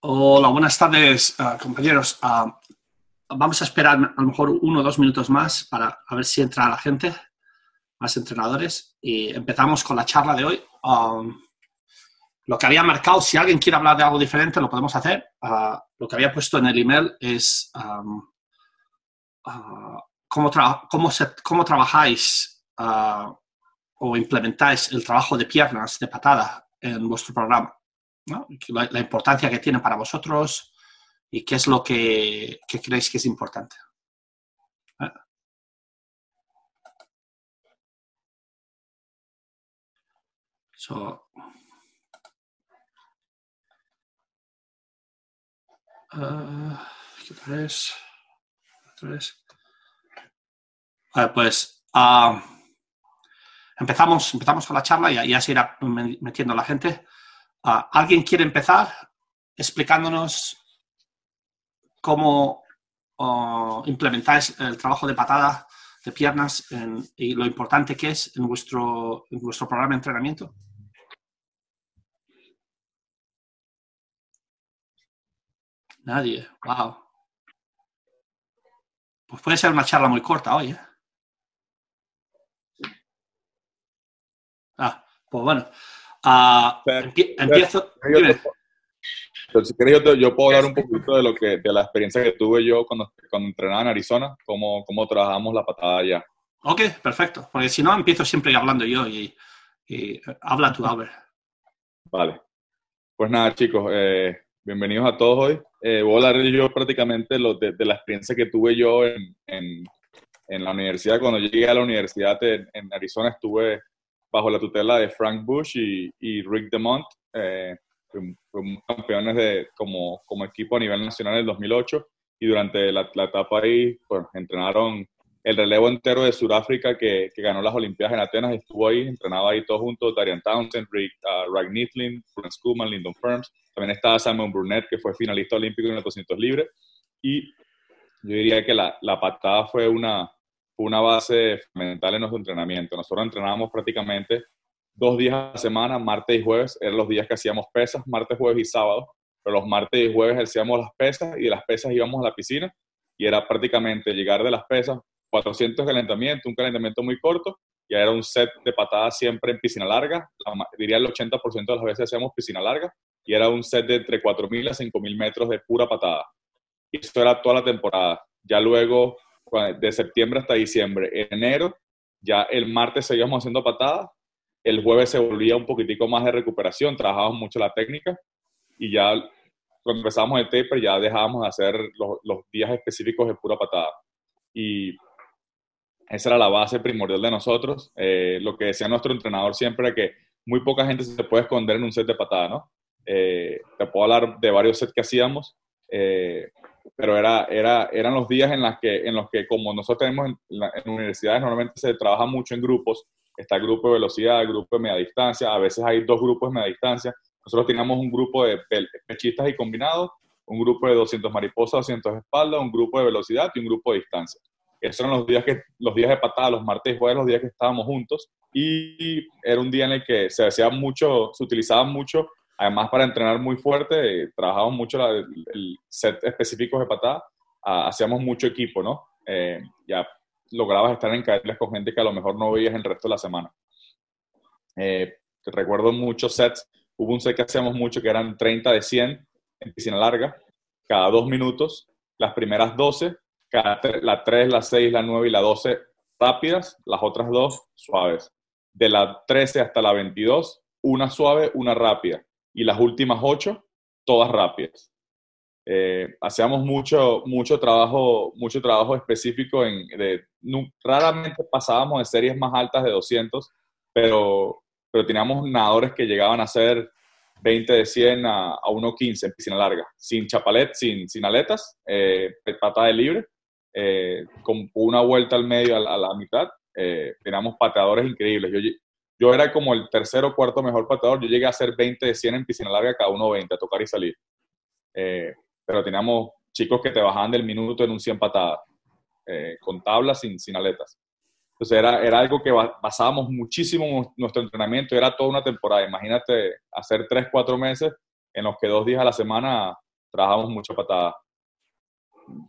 Hola, buenas tardes, uh, compañeros. Uh, vamos a esperar a lo mejor uno o dos minutos más para a ver si entra la gente, más entrenadores, y empezamos con la charla de hoy. Um, lo que había marcado, si alguien quiere hablar de algo diferente, lo podemos hacer. Uh, lo que había puesto en el email es cómo, tra cómo, cómo, trabajáis o implementáis el trabajo de piernas, de patada, en vuestro programa. ¿No? La, importancia que tiene para vosotros y qué es lo que, creéis que es importante. ¿Eh? So. Uh, pues uh, empezamos, empezamos con la charla y ya se irá metiendo la gente. Uh, ¿Alguien quiere empezar explicándonos cómo uh, implementáis el trabajo de patada de piernas y lo importante que es en vuestro, en vuestro programa de entrenamiento? Nadie. Wow. Pues puede ser una charla muy corta hoy. ¿eh? Ah, pues bueno. Uh, empie empiezo. Pero si quieres, yo, yo, puedo hablar un poquito de lo que de la experiencia que tuve yo cuando, cuando entrenaba en Arizona, cómo, cómo trabajamos la patada allá. Ok, perfecto. Porque si no, empiezo siempre hablando yo y, y habla tú, Albert. Vale. Pues nada, chicos, eh, bienvenidos a todos hoy. Eh, voy a hablar yo prácticamente lo de, de, la experiencia que tuve yo en, en, en, la universidad. Cuando llegué a la universidad en, en Arizona, estuve bajo la tutela de Frank Bush y, y Rick DeMont. Eh, fuimos campeones de, como, como equipo a nivel nacional en el 2008 y durante la, la etapa ahí pues, entrenaron el relevo entero de Sudáfrica que, que, ganó las Olimpiadas en Atenas, estuvo ahí, entrenaba ahí todos juntos, Darian Townsend, Rick, uh, Rag Nitlin, Franz Kuhlman, Lyndon Firms, también estaba Simon Burnett, que fue finalista olímpico en el 200 libre, y yo diría que la, la patada fue una, una base fundamental en nuestro entrenamiento. Nosotros entrenábamos prácticamente dos días a la semana, martes y jueves, eran los días que hacíamos pesas, martes, jueves y sábado, pero los martes y jueves hacíamos las pesas y de las pesas íbamos a la piscina y era prácticamente llegar de las pesas, 400 calentamientos, un calentamiento muy corto, y era un set de patadas siempre en piscina larga, diría el 80% de las veces hacíamos piscina larga, y era un set de entre 4.000 a 5.000 metros de pura patada. Y esto era toda la temporada. Ya luego de septiembre hasta diciembre. En enero, ya el martes seguíamos haciendo patadas, el jueves se volvía un poquitico más de recuperación, trabajábamos mucho la técnica y ya cuando empezamos el taper ya dejábamos de hacer los, días específicos de pura patada. Y esa era la base primordial de nosotros. Eh, lo que decía nuestro entrenador siempre que muy poca gente se puede esconder en un set de patada, ¿no? Eh, te puedo hablar de varios sets que hacíamos. Eh, pero era, era, eran los días en, las que, en los que, como nosotros tenemos en, la, en universidades, normalmente se trabaja mucho en grupos, está el grupo de velocidad, el grupo de media distancia, a veces hay dos grupos de media distancia, nosotros teníamos un grupo de pechistas y combinados, un grupo de 200 mariposas, 200 espaldas, un grupo de velocidad y un grupo de distancia. Esos eran los días, que, los días de patada, los martes y jueves, los días que estábamos juntos. Y era un día en el que se hacía mucho, se utilizaba mucho Además, para entrenar muy fuerte, trabajábamos mucho la, el set específico de patada, ah, hacíamos mucho equipo, ¿no? Eh, ya lograbas estar en caerles con gente que a lo mejor no veías el resto de la semana. Eh, recuerdo muchos sets, hubo un set que hacíamos mucho que eran 30 de 100 en piscina larga, cada dos minutos, las primeras 12, cada la 3, la 6, la 9 y la 12 rápidas, las otras dos suaves. De la 13 hasta la 22, una suave, una rápida y las últimas ocho, todas rápidas. Eh, hacíamos mucho, mucho, trabajo, mucho trabajo específico, en, raramente pasábamos de series más altas de 200, pero, pero teníamos nadadores que llegaban a hacer 20 de 100 a, a 1.15 en piscina larga, sin chapalet, sin, sin aletas, eh, patada de libre, eh, con una vuelta al medio, a la, mitad. Teníamos pateadores increíbles. Yo, yo era como el tercero o cuarto mejor pateador. Yo llegué a hacer 20 de 100 en piscina larga, cada uno 20, a tocar y salir. Eh, pero teníamos chicos que te bajaban del minuto en un 100 patadas, eh, con tablas sin, sin aletas. Entonces era, era algo que basábamos muchísimo nuestro entrenamiento, era toda una temporada. Imagínate hacer 3, 4 meses en los que dos días a la semana trabajamos mucha patada.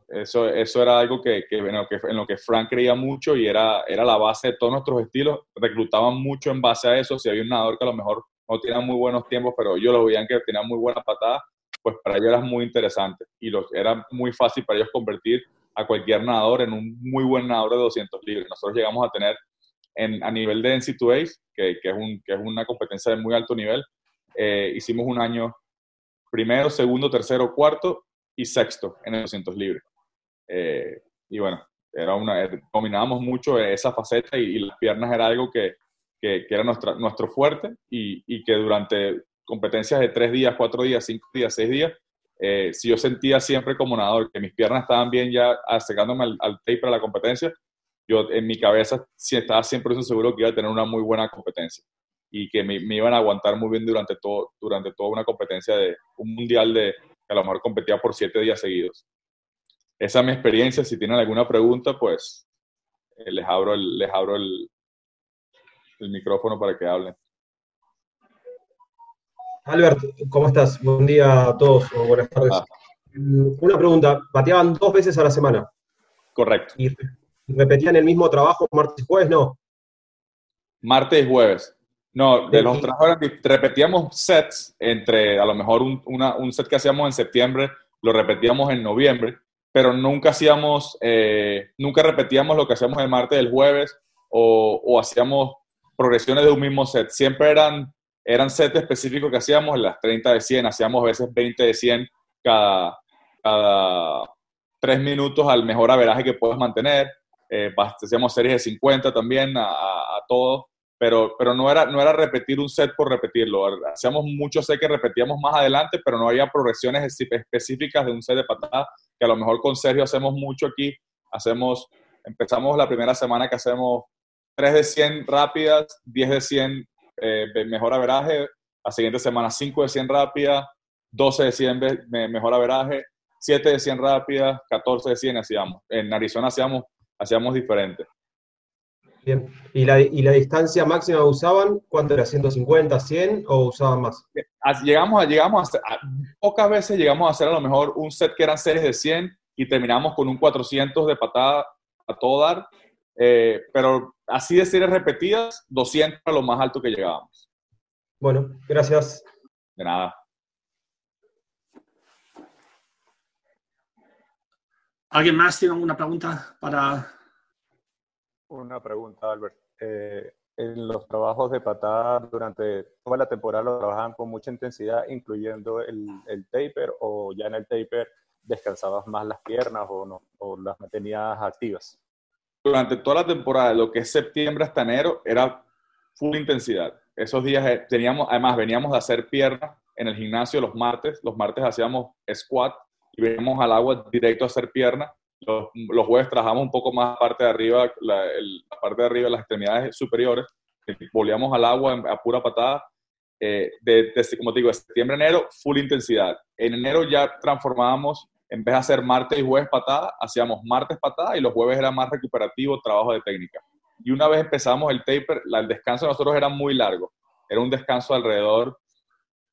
Eso, eso era algo que, que, en, lo que, en lo que Frank creía mucho y era, era la base de todos nuestros estilos. Reclutaban mucho en base a eso. Si había un nadador que a lo mejor no tenía muy buenos tiempos, pero ellos lo veían que tenía muy buena patada, pues para ellos era muy interesante y los, era muy fácil para ellos convertir a cualquier nadador en un muy buen nadador de 200 libres. Nosotros llegamos a tener en, a nivel de NC2A, que, que, es que es una competencia de muy alto nivel, eh, hicimos un año primero, segundo, tercero, cuarto y sexto en el 200 libres. Eh, y bueno, era una, eh, dominábamos mucho esa faceta y, las piernas era algo que, que, era nuestra, nuestro fuerte y, y, que durante competencias de tres días, cuatro días, cinco días, seis días, eh, si yo sentía siempre como nadador que mis piernas estaban bien ya acercándome al, al tape para la competencia, yo en mi cabeza estaba siempre seguro que iba a tener una muy buena competencia y que me, me, iban a aguantar muy bien durante, todo, durante toda una competencia de un mundial de a lo mejor competía por siete días seguidos. Esa es mi experiencia. Si tienen alguna pregunta, pues eh, les abro, el, les abro el, el micrófono para que hablen. Albert, ¿cómo estás? Buen día a todos o buenas tardes. Ah. Una pregunta, ¿bateaban dos veces a la semana? Correcto. ¿Y repetían el mismo trabajo martes y jueves? No. Martes y jueves. No, de los trabajos repetíamos sets entre, a lo mejor un, una, un, set que hacíamos en septiembre, lo repetíamos en noviembre, pero nunca hacíamos, eh, nunca repetíamos lo que hacíamos el martes el jueves o, o, hacíamos progresiones de un mismo set. Siempre eran, eran sets específicos que hacíamos, las 30 de 100, hacíamos a veces 20 de 100 cada, cada 3 minutos al mejor averaje que puedas mantener. Eh, hacíamos series de 50 también a, a, a todos pero, pero no, era, no era repetir un set por repetirlo. Hacíamos muchos sets que repetíamos más adelante, pero no había progresiones específicas de un set de patada, que a lo mejor con Sergio hacemos mucho aquí. Hacemos, empezamos la primera semana que hacemos 3 de 100 rápidas, 10 de 100 eh, mejor averaje, la siguiente semana 5 de 100 rápidas, 12 de 100 mejor averaje, 7 de 100 rápidas, 14 de 100 hacíamos. En Arizona hacíamos, hacíamos diferente. Bien. ¿Y la, ¿Y la, distancia máxima usaban? ¿Cuánto era? ¿150, 100 o usaban más? Llegamos a, llegamos a, pocas veces llegamos a hacer a lo mejor un set que eran series de 100 y terminamos con un 400 de patada a todo dar. Eh, pero así de series repetidas, 200 a lo más alto que llegábamos. Bueno, gracias. De nada. ¿Alguien más tiene alguna pregunta para una pregunta, Albert. Eh, en los trabajos de patada durante toda la temporada lo trabajaban con mucha intensidad, incluyendo el, el taper, o ya en el taper descansabas más las piernas o, no, o las mantenías activas. Durante toda la temporada, lo que es septiembre hasta enero, era full intensidad. Esos días eh, teníamos, además, veníamos de hacer piernas en el gimnasio los martes. Los martes hacíamos squat y veníamos al agua directo a hacer piernas los, los jueves trabajamos un poco más parte de arriba, la, parte de arriba, las extremidades superiores, volvíamos al agua a pura patada. Eh, de, como te digo, de septiembre enero, full intensidad. En enero ya transformábamos, en vez de hacer martes y jueves patada, hacíamos martes patada y los jueves era más recuperativo, trabajo de técnica. Y una vez empezamos el taper, el descanso de nosotros era muy largo. Era un descanso alrededor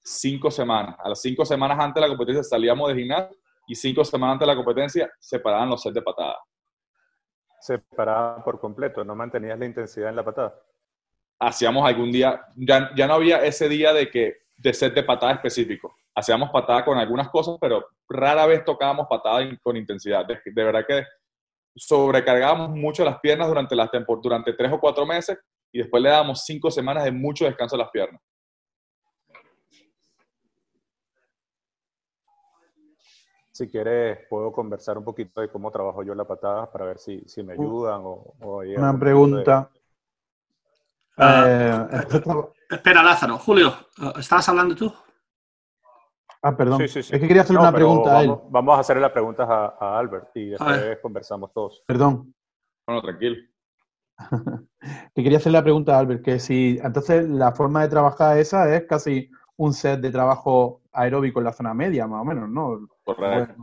cinco semanas. A las cinco semanas antes de la competencia salíamos de gimnasio y cinco semanas antes de la competencia separaban los sets de patada. Separaban por completo, no mantenías la intensidad en la patada. Hacíamos algún día, ya, ya no había ese día de que de set de patada específico. Hacíamos patada con algunas cosas, pero rara vez tocábamos patada con intensidad. De, de verdad que sobrecargábamos mucho las piernas durante, las durante tres o cuatro meses y después le dábamos cinco semanas de mucho descanso a las piernas. Si quieres, puedo conversar un poquito de cómo trabajo yo la patada para ver si, si me ayudan o, o Una pregunta. De... Uh, eh, espera, Lázaro. Julio, ¿estabas hablando tú? Ah, perdón. Sí, sí, sí. Es que quería hacerle no, una pregunta vamos, a él. Vamos a hacerle las preguntas a, a Albert y después conversamos todos. Perdón. Bueno, tranquilo. que quería hacerle la pregunta a Albert, que si entonces la forma de trabajar esa es casi un set de trabajo aeróbico en la zona media, más o menos, ¿no? Correcto.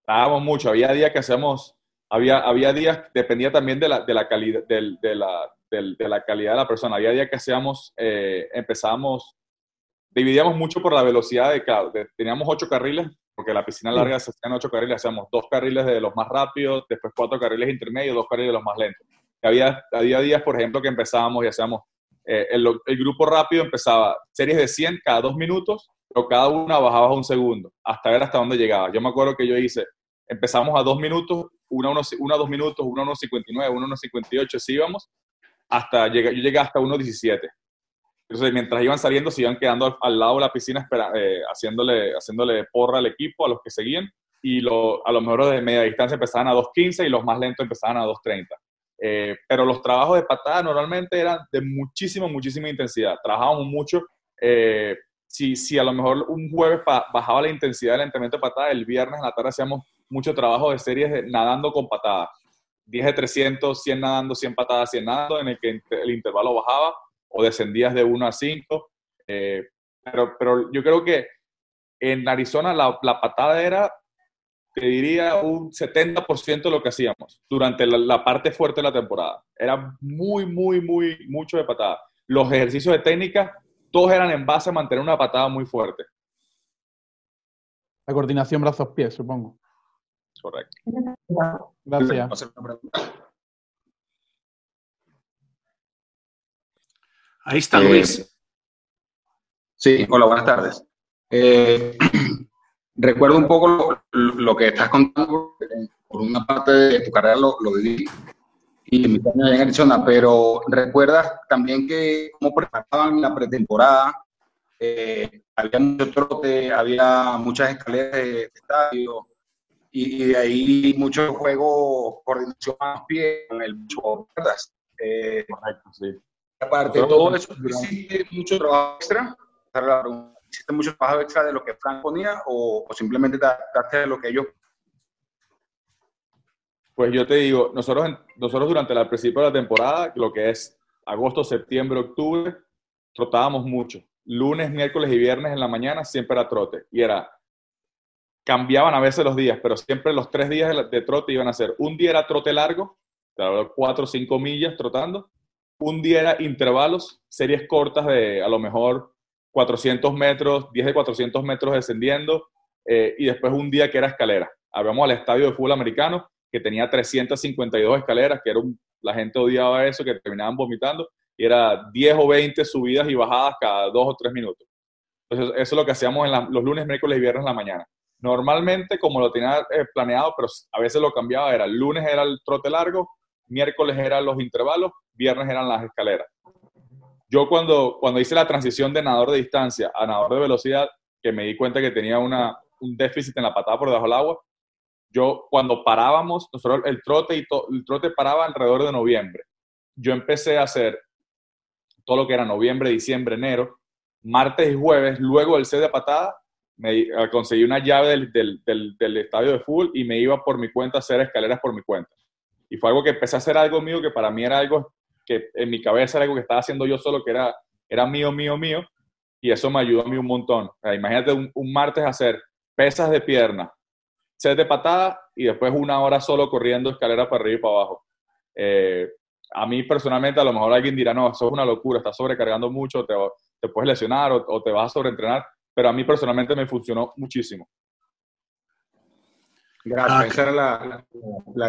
Estábamos mucho, había días que hacemos, había, había días, dependía también de la, de la calidad, de, de, la, de, de la calidad de la persona, había días que hacíamos, eh, empezábamos dividíamos mucho por la velocidad de cada, teníamos ocho carriles, porque la piscina larga se hacían ocho carriles, hacíamos dos carriles de los más rápidos, después cuatro carriles intermedios, dos carriles de los más lentos. Había, había días, por ejemplo, que empezábamos y hacíamos, eh, el, el, grupo rápido empezaba series de 100 cada dos minutos, pero cada una bajaba un segundo, hasta ver hasta dónde llegaba. Yo me acuerdo que yo hice, empezamos a dos minutos, una, uno, una dos minutos, una a 1.59, una a 1.58, así íbamos, hasta, yo llegué hasta 1.17 entonces, mientras iban saliendo, se iban quedando al, lado de la piscina eh, haciéndole, haciéndole porra al equipo, a los que seguían, y lo, a lo mejor de media distancia empezaban a 2.15 y los más lentos empezaban a 2.30. Eh, pero los trabajos de patada normalmente eran de muchísima, muchísima intensidad. Trabajábamos mucho. Eh, si, si a lo mejor un jueves bajaba la intensidad del entrenamiento de patada, el viernes en la tarde hacíamos mucho trabajo de series de nadando con patadas. 10 de 300, 100 nadando, 100 patadas, 100 nadando, en el que el intervalo bajaba o descendías de 1 a 5. Eh, pero, pero yo creo que en Arizona la, la, patada era, te diría, un 70% de lo que hacíamos durante la, parte fuerte de la temporada. Era muy, muy, muy, mucho de patada. Los ejercicios de técnica, todos eran en base a mantener una patada muy fuerte. La coordinación brazos-pies, supongo. Correcto. Gracias. Ahí está Luis. Eh, sí, hola, buenas tardes. Eh, recuerdo un poco lo, que estás contando, por una parte de tu carrera lo, viví y mi años en Arizona, pero recuerdas también que cómo preparaban la pretemporada, eh, había mucho trote, había muchas escaleras de, estadio y, de ahí mucho juego, coordinación a los pies, con el mucho, ¿verdad? Correcto, sí. Aparte de todo eso, ¿hiciste mucho trabajo extra? ¿Hiciste mucho trabajo extra de lo que Frank ponía o, simplemente te adaptaste a lo que ellos pues yo te digo, nosotros, nosotros durante el principio de la temporada, lo que es agosto, septiembre, octubre, trotábamos mucho. Lunes, miércoles y viernes en la mañana siempre era trote. Y era, cambiaban a veces los días, pero siempre los tres días de, trote iban a ser, un día era trote largo, cuatro o cinco millas trotando, un día era intervalos, series cortas de a lo mejor 400 metros, 10 de 400 metros descendiendo, eh, y después un día que era escalera. Habíamos al estadio de fútbol americano que tenía 352 escaleras, que era la gente odiaba eso, que terminaban vomitando, y era 10 o 20 subidas y bajadas cada dos o tres minutos. Entonces, eso es lo que hacíamos en los lunes, miércoles y viernes en la mañana. Normalmente, como lo tenía eh, planeado, pero a veces lo cambiaba, era el lunes era el trote largo, miércoles eran los intervalos, viernes eran las escaleras. Yo cuando, cuando hice la transición de nadador de distancia a nadador de velocidad, que me di cuenta que tenía una, un déficit en la patada por debajo del agua, yo cuando parábamos, nosotros el trote, y el trote paraba alrededor de noviembre. Yo empecé a hacer todo lo que era noviembre, diciembre, enero, martes y jueves, luego del set de patada, me conseguí una llave del, estadio de fútbol y me iba por mi cuenta a hacer escaleras por mi cuenta. Y fue algo que empecé a hacer algo mío que para mí era algo que en mi cabeza era algo que estaba haciendo yo solo, que era, era mío, mío, mío. Y eso me ayudó a mí un montón. imagínate un, martes hacer pesas de pierna, set de patada y después una hora solo corriendo escalera para arriba y para abajo. Eh, a mí personalmente, a lo mejor alguien dirá, no, eso es una locura, estás sobrecargando mucho, te, te puedes lesionar o, o, te vas a sobreentrenar, pero a mí personalmente me funcionó muchísimo. Gracias, ah, eso era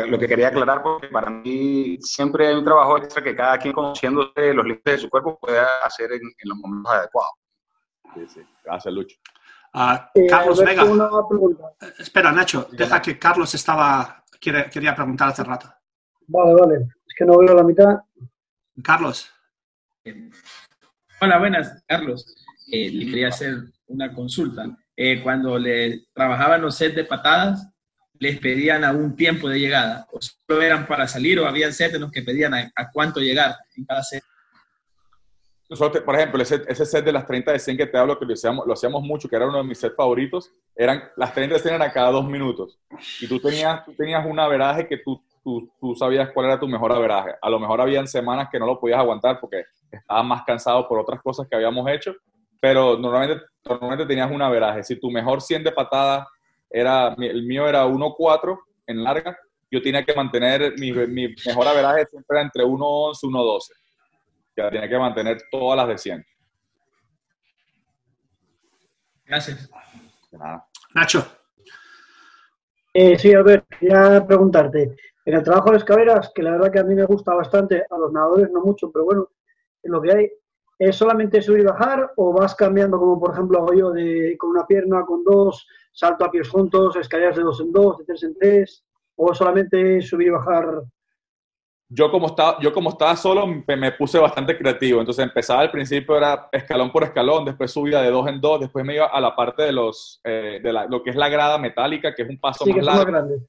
lo que quería aclarar, porque para mí siempre hay un trabajo extra que cada quien conociéndose los límites de su cuerpo puede hacer en, los momentos adecuados. Sí, sí. Gracias, Lucho. Eh, Carlos Vega. Eh, espera, Nacho, deja que Carlos estaba quería preguntar hace rato. Vale, vale. Es que no veo la mitad. Carlos. Hola, buenas, Carlos. Eh, le quería hacer una consulta. cuando le trabajaban los sets de patadas, les pedían a un tiempo de llegada, o solo eran para salir, o habían sets en los que pedían a, cuánto llegar en cada set. Nosotros, por ejemplo, ese, ese, set de las 30 de 100 que te hablo, que lo hacíamos, lo hacíamos mucho, que era uno de mis sets favoritos, eran, las 30 de 100 eran a cada dos minutos. Y tú tenías, tú tenías un averaje que tú, tú, tú, sabías cuál era tu mejor averaje. A lo mejor habían semanas que no lo podías aguantar porque estabas más cansado por otras cosas que habíamos hecho, pero normalmente, normalmente tenías un averaje. Si tu mejor 100 de patada era, el mío era 1.4 en larga, yo tenía que mantener, mi, mi mejor averaje siempre entre 1.11 y 1.12. Tenía que mantener todas las de 100. Gracias. Nacho. Eh, sí, a ver, quería preguntarte. En el trabajo de escaleras, que la verdad que a mí me gusta bastante, a los nadadores no mucho, pero bueno, en lo que hay, ¿es solamente subir y bajar o vas cambiando como por ejemplo hago yo de, con una pierna, con dos, salto a pies juntos, escaleras de dos en dos, de tres en tres, o solamente subir y bajar yo como estaba, yo como estaba solo me, puse bastante creativo. Entonces empezaba al principio era escalón por escalón, después subía de dos en dos, después me iba a la parte de los eh, de lo que es la grada metálica, que es un paso más largo. grande.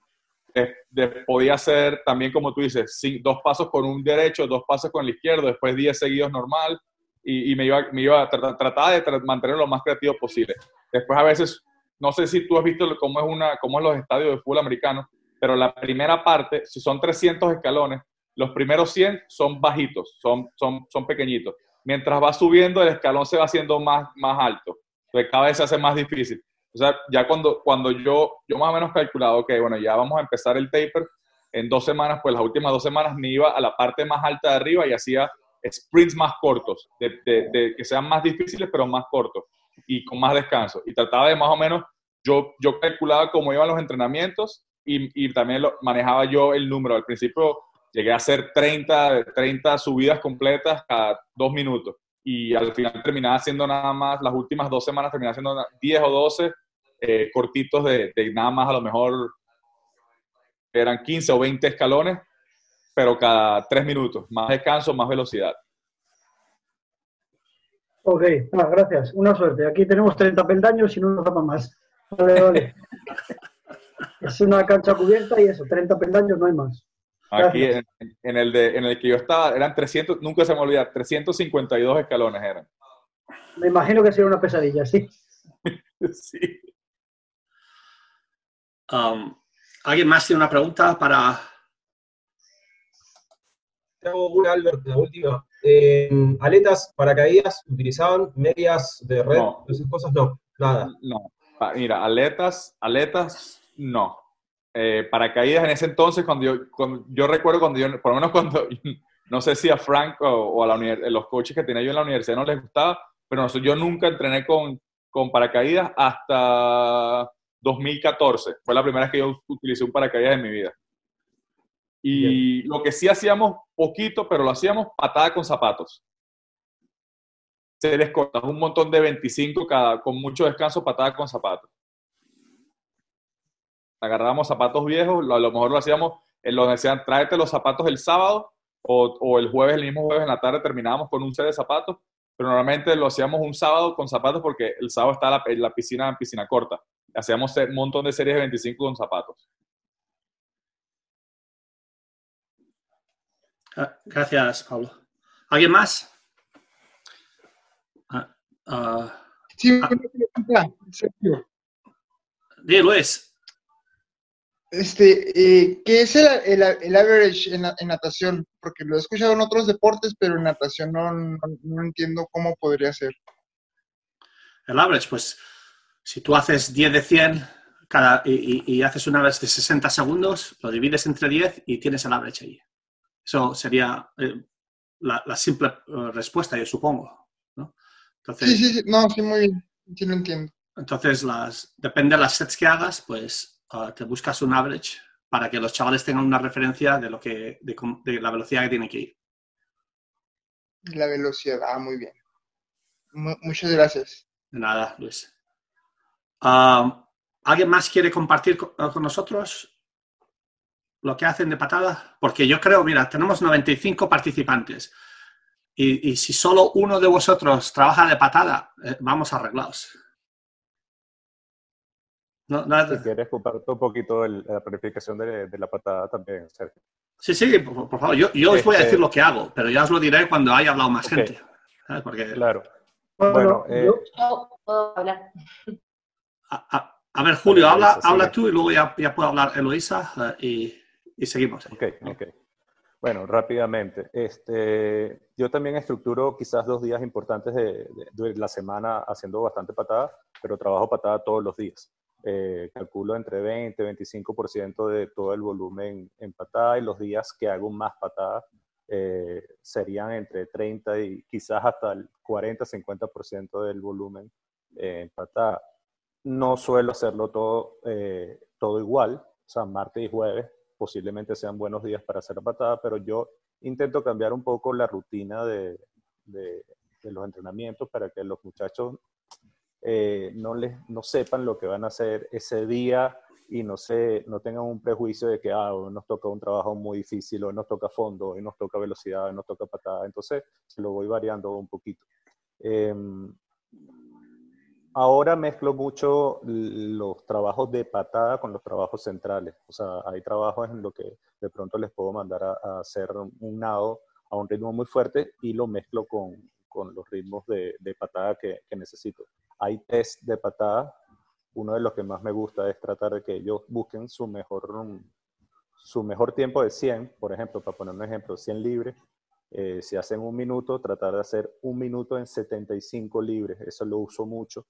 podía hacer también, como tú dices, dos pasos con un derecho, dos pasos con el izquierdo, después diez seguidos normal, y, me iba, me iba a tratar de mantenerlo lo más creativo posible. Después a veces, no sé si tú has visto cómo es, una, cómo es los estadios de fútbol americano, pero la primera parte, si son 300 escalones, los primeros 100 son bajitos, son, son, son pequeñitos. Mientras va subiendo, el escalón se va haciendo más, más alto. Entonces cada vez se hace más difícil. O sea, ya cuando, cuando yo, yo más o menos calculado, ok, bueno, ya vamos a empezar el taper, en dos semanas, pues las últimas dos semanas me iba a la parte más alta de arriba y hacía sprints más cortos, de, de, que sean más difíciles, pero más cortos y con más descanso. Y trataba de más o menos, yo, yo calculaba cómo iban los entrenamientos y, y también lo, manejaba yo el número. Al principio llegué a hacer 30, 30 subidas completas cada dos minutos. Y al final terminaba haciendo nada más, las últimas dos semanas terminaba haciendo 10 o 12 eh, cortitos de, nada más a lo mejor eran 15 o 20 escalones, pero cada tres minutos, más descanso, más velocidad. Ok, ah, gracias. Una suerte. Aquí tenemos 30 peldaños y no nos da más. Vale, vale. es una cancha cubierta y eso, 30 peldaños, no hay más. Aquí en, el de, en el que yo estaba eran 300, nunca se me olvida, 352 escalones eran. Me imagino que sería una pesadilla, sí. sí. Um, ¿Alguien más tiene una pregunta para...? Tengo una, Albert, la última. Eh, ¿Aletas, paracaídas, utilizaban medias de red? Esas cosas no, nada. No, mira, aletas, aletas, no eh, paracaídas en ese entonces, cuando yo, yo recuerdo cuando yo, por lo menos cuando, no sé si a Frank o, a la los coaches que tenía yo en la universidad no les gustaba, pero yo nunca entrené con, con paracaídas hasta 2014. Fue la primera vez que yo utilicé un paracaídas en mi vida. Y lo que sí hacíamos poquito, pero lo hacíamos patada con zapatos. Series cortas, un montón de 25 cada, con mucho descanso, patada con zapatos agarrábamos zapatos viejos, a lo mejor lo hacíamos, en lo decían, tráete los zapatos el sábado o, el jueves, el mismo jueves en la tarde terminábamos con un set de zapatos, pero normalmente lo hacíamos un sábado con zapatos porque el sábado está la, la piscina en piscina corta. Hacíamos un montón de series de 25 con zapatos. Ah, gracias, Pablo. ¿Alguien más? Ah, sí, Luis. Este, eh, ¿qué es el, el, average en, en, natación? Porque lo he escuchado en otros deportes, pero en natación no, no, entiendo cómo podría ser. El average, pues, si tú haces 10 de 100 cada, y, y, haces un average de 60 segundos, lo divides entre 10 y tienes el average ahí. Eso sería eh, la, la, simple eh, respuesta, yo supongo. ¿no? Entonces, sí, sí, sí, no, sí, muy bien, sí lo entiendo. Entonces, las, depende de las sets que hagas, pues Ah, te buscas un average para que los chavales tengan una referencia de, lo que, de, la velocidad que tiene que ir. La velocidad, ah, muy bien. muchas gracias. De nada, Luis. Ah, ¿Alguien más quiere compartir ah, con, nosotros lo que hacen de patada? Porque yo creo, mira, tenemos 95 participantes. Y, y si solo uno de vosotros trabaja de patada, eh, vamos arreglados. Si quieres compartir un poquito la planificación de, la patada también, Sergio. Sí, sí, por, favor. Yo, os voy a decir este lo que hago, pero ya os lo diré cuando haya hablado más gente. Porque... Claro. Bueno, eh, yo puedo hablar. A, ver, Julio, habla, habla tú y luego ya, ya puedo hablar Eloisa eh, y, seguimos. Ok, ok. Bueno, rápidamente. Este, yo también estructuro quizás dos días importantes de, de la semana haciendo bastante patada, pero trabajo patada todos los días. Eh, calculo entre 20 y 25% de todo el volumen en patada y los días que hago más patada eh, serían entre 30 y quizás hasta el 40-50% del volumen en patada. No suelo hacerlo todo, todo igual, o sea, martes y jueves posiblemente sean buenos días para hacer patada, pero yo intento cambiar un poco la rutina de, de, los entrenamientos para que los muchachos eh, no, les, no sepan lo que van a hacer ese día y no, se, no tengan un prejuicio de que ah, hoy nos toca un trabajo muy difícil, hoy nos toca fondo, hoy nos toca velocidad, hoy nos toca patada. Entonces, lo voy variando un poquito. Em, Ahora mezclo mucho los trabajos de patada con los trabajos centrales. O sea, hay trabajos en lo que de pronto les puedo mandar a, hacer un nado a un ritmo muy fuerte y lo mezclo con, con los ritmos de, patada que, necesito. Hay test de patada. Uno de los que más me gusta es tratar de que ellos busquen su mejor, su mejor tiempo de 100, por ejemplo, para poner un ejemplo, 100 libres. Eh, si hacen un minuto, tratar de hacer un minuto en 75 libres. Eso lo uso mucho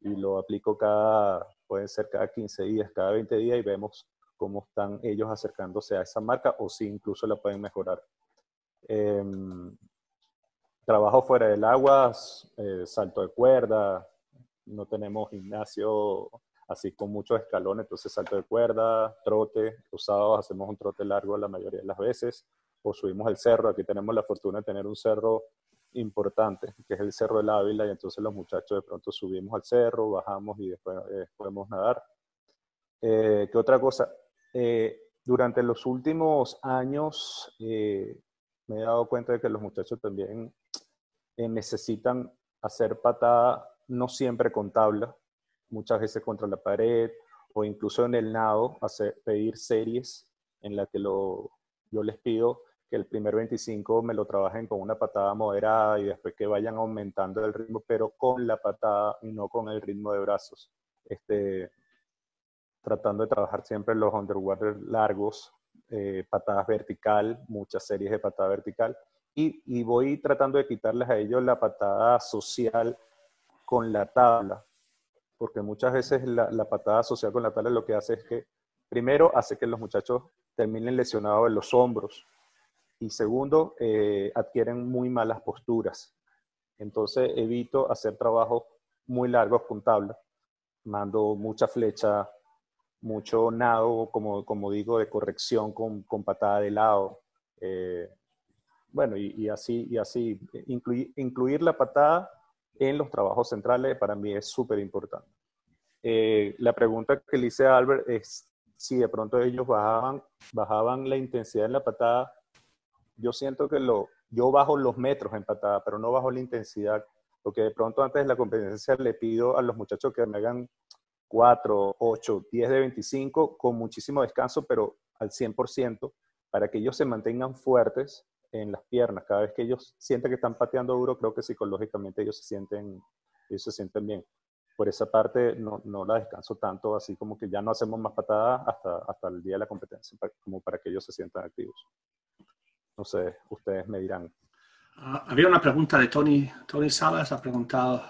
y lo aplico cada, puede ser cada 15 días, cada 20 días y vemos cómo están ellos acercándose a esa marca o si incluso la pueden mejorar. Em, trabajo fuera del agua, eh, salto de cuerda, no tenemos gimnasio así con muchos escalones, entonces salto de cuerda, trote, los hacemos un trote largo la mayoría de las veces, o subimos el cerro, aquí tenemos la fortuna de tener un cerro importante, que es el Cerro del Ávila, y entonces los muchachos de pronto subimos al cerro, bajamos y después eh, podemos nadar. Eh, ¿Qué otra cosa? Eh, durante los últimos años me he dado cuenta de que los muchachos también necesitan hacer patada, no siempre con tabla, muchas veces contra la pared o incluso en el nado, hacer, pedir series en las que lo, yo les pido que el primer 25 me lo trabajen con una patada moderada y después que vayan aumentando el ritmo, pero con la patada y no con el ritmo de brazos. Este, tratando de trabajar siempre los underwater largos, eh, patadas vertical, muchas series de patada vertical, y, voy tratando de quitarles a ellos la patada social con la tabla, porque muchas veces la, la patada social con la tabla lo que hace es que, primero, hace que los muchachos terminen lesionados en los hombros, y segundo, eh, adquieren muy malas posturas. Entonces evito hacer trabajos muy largos con tabla. Mando mucha flecha, mucho nado, como, como digo, de corrección con, con patada de lado. Eh, bueno, y, así, y así. Incluir, incluir la patada en los trabajos centrales para mí es súper importante. Eh, la pregunta que le hice a Albert es si de pronto ellos bajaban, bajaban la intensidad en la patada yo siento que lo, yo bajo los metros en patada, pero no bajo la intensidad, porque de pronto antes de la competencia le pido a los muchachos que me hagan 4, 8, 10 de 25 con muchísimo descanso, pero al 100%, para que ellos se mantengan fuertes en las piernas. Cada vez que ellos sienten que están pateando duro, creo que psicológicamente ellos se sienten, ellos se sienten bien. Por esa parte no, no la descanso tanto, así como que ya no hacemos más patadas hasta, hasta el día de la competencia, como para que ellos se sientan activos. No sé, ustedes me dirán. Ah, había una pregunta de Tony, Tony Salas, ha preguntado,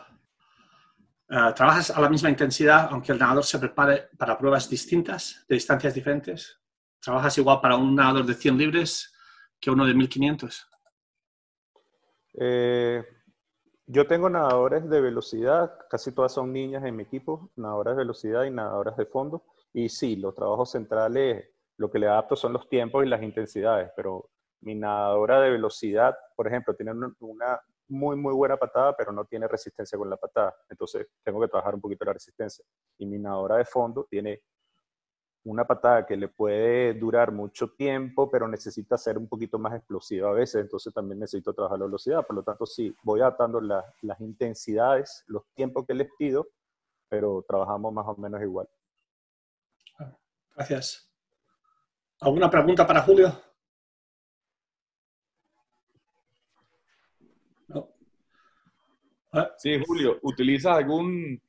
ah, ¿trabajas a la misma intensidad aunque el nadador se prepare para pruebas distintas, de distancias diferentes? ¿Trabajas igual para un nadador de 100 libres que uno de 1500? Eh, yo tengo nadadores de velocidad, casi todas son niñas en mi equipo, nadadoras de velocidad y nadadoras de fondo. Y sí, los trabajos centrales, lo que le adapto son los tiempos y las intensidades, pero mi nadadora de velocidad, por ejemplo, tiene una muy, muy buena patada, pero no tiene resistencia con la patada. Entonces, tengo que trabajar un poquito la resistencia. Y mi nadadora de fondo tiene una patada que le puede durar mucho tiempo, pero necesita ser un poquito más explosiva a veces, entonces también necesito trabajar la velocidad. Por lo tanto, sí, voy adaptando las intensidades, los tiempos que les pido, pero trabajamos más o menos igual. Gracias. ¿Alguna pregunta para Julio? Sí, Julio, ¿utilizas algún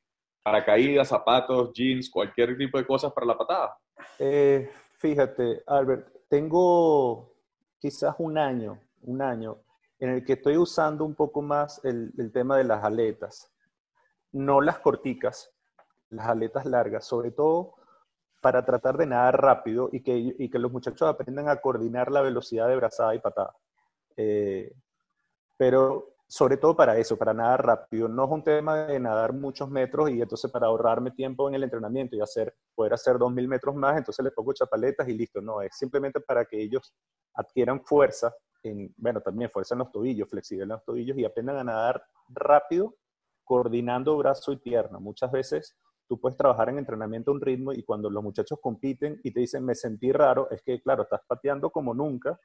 paracaídas, zapatos, jeans, cualquier tipo de cosas para la patada? Eh, fíjate, Albert, tengo quizás un año, un año en el que estoy usando un poco más el, tema de las aletas. No las corticas, las aletas largas, sobre todo para tratar de nadar rápido y que, que los muchachos aprendan a coordinar la velocidad de brazada y patada. Eh, pero sobre todo para eso, para nadar rápido. No es un tema de nadar muchos metros y entonces para ahorrarme tiempo en el entrenamiento y hacer, poder hacer 2.000 metros más, entonces les pongo chapaletas y listo. No, es simplemente para que ellos adquieran fuerza, en, bueno, también fuerza en los tobillos, flexibilidad en los tobillos y aprendan a nadar rápido, coordinando brazo y pierna. Muchas veces tú puedes trabajar en entrenamiento a un ritmo y cuando los muchachos compiten y te dicen me sentí raro, es que claro, estás pateando como nunca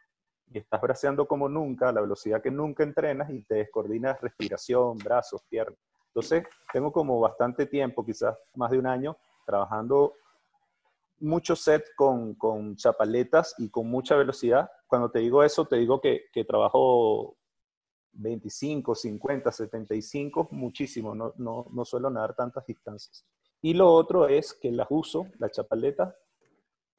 y estás braceando como nunca, a la velocidad que nunca entrenas y te descoordinas respiración, brazos, piernas. Entonces, tengo como bastante tiempo, quizás más de un año, trabajando muchos sets con, con chapaletas y con mucha velocidad. Cuando te digo eso, te digo que, que trabajo 25, 50, 75, muchísimo, no, no, no suelo nadar tantas distancias. Y lo otro es que las uso, la chapaleta,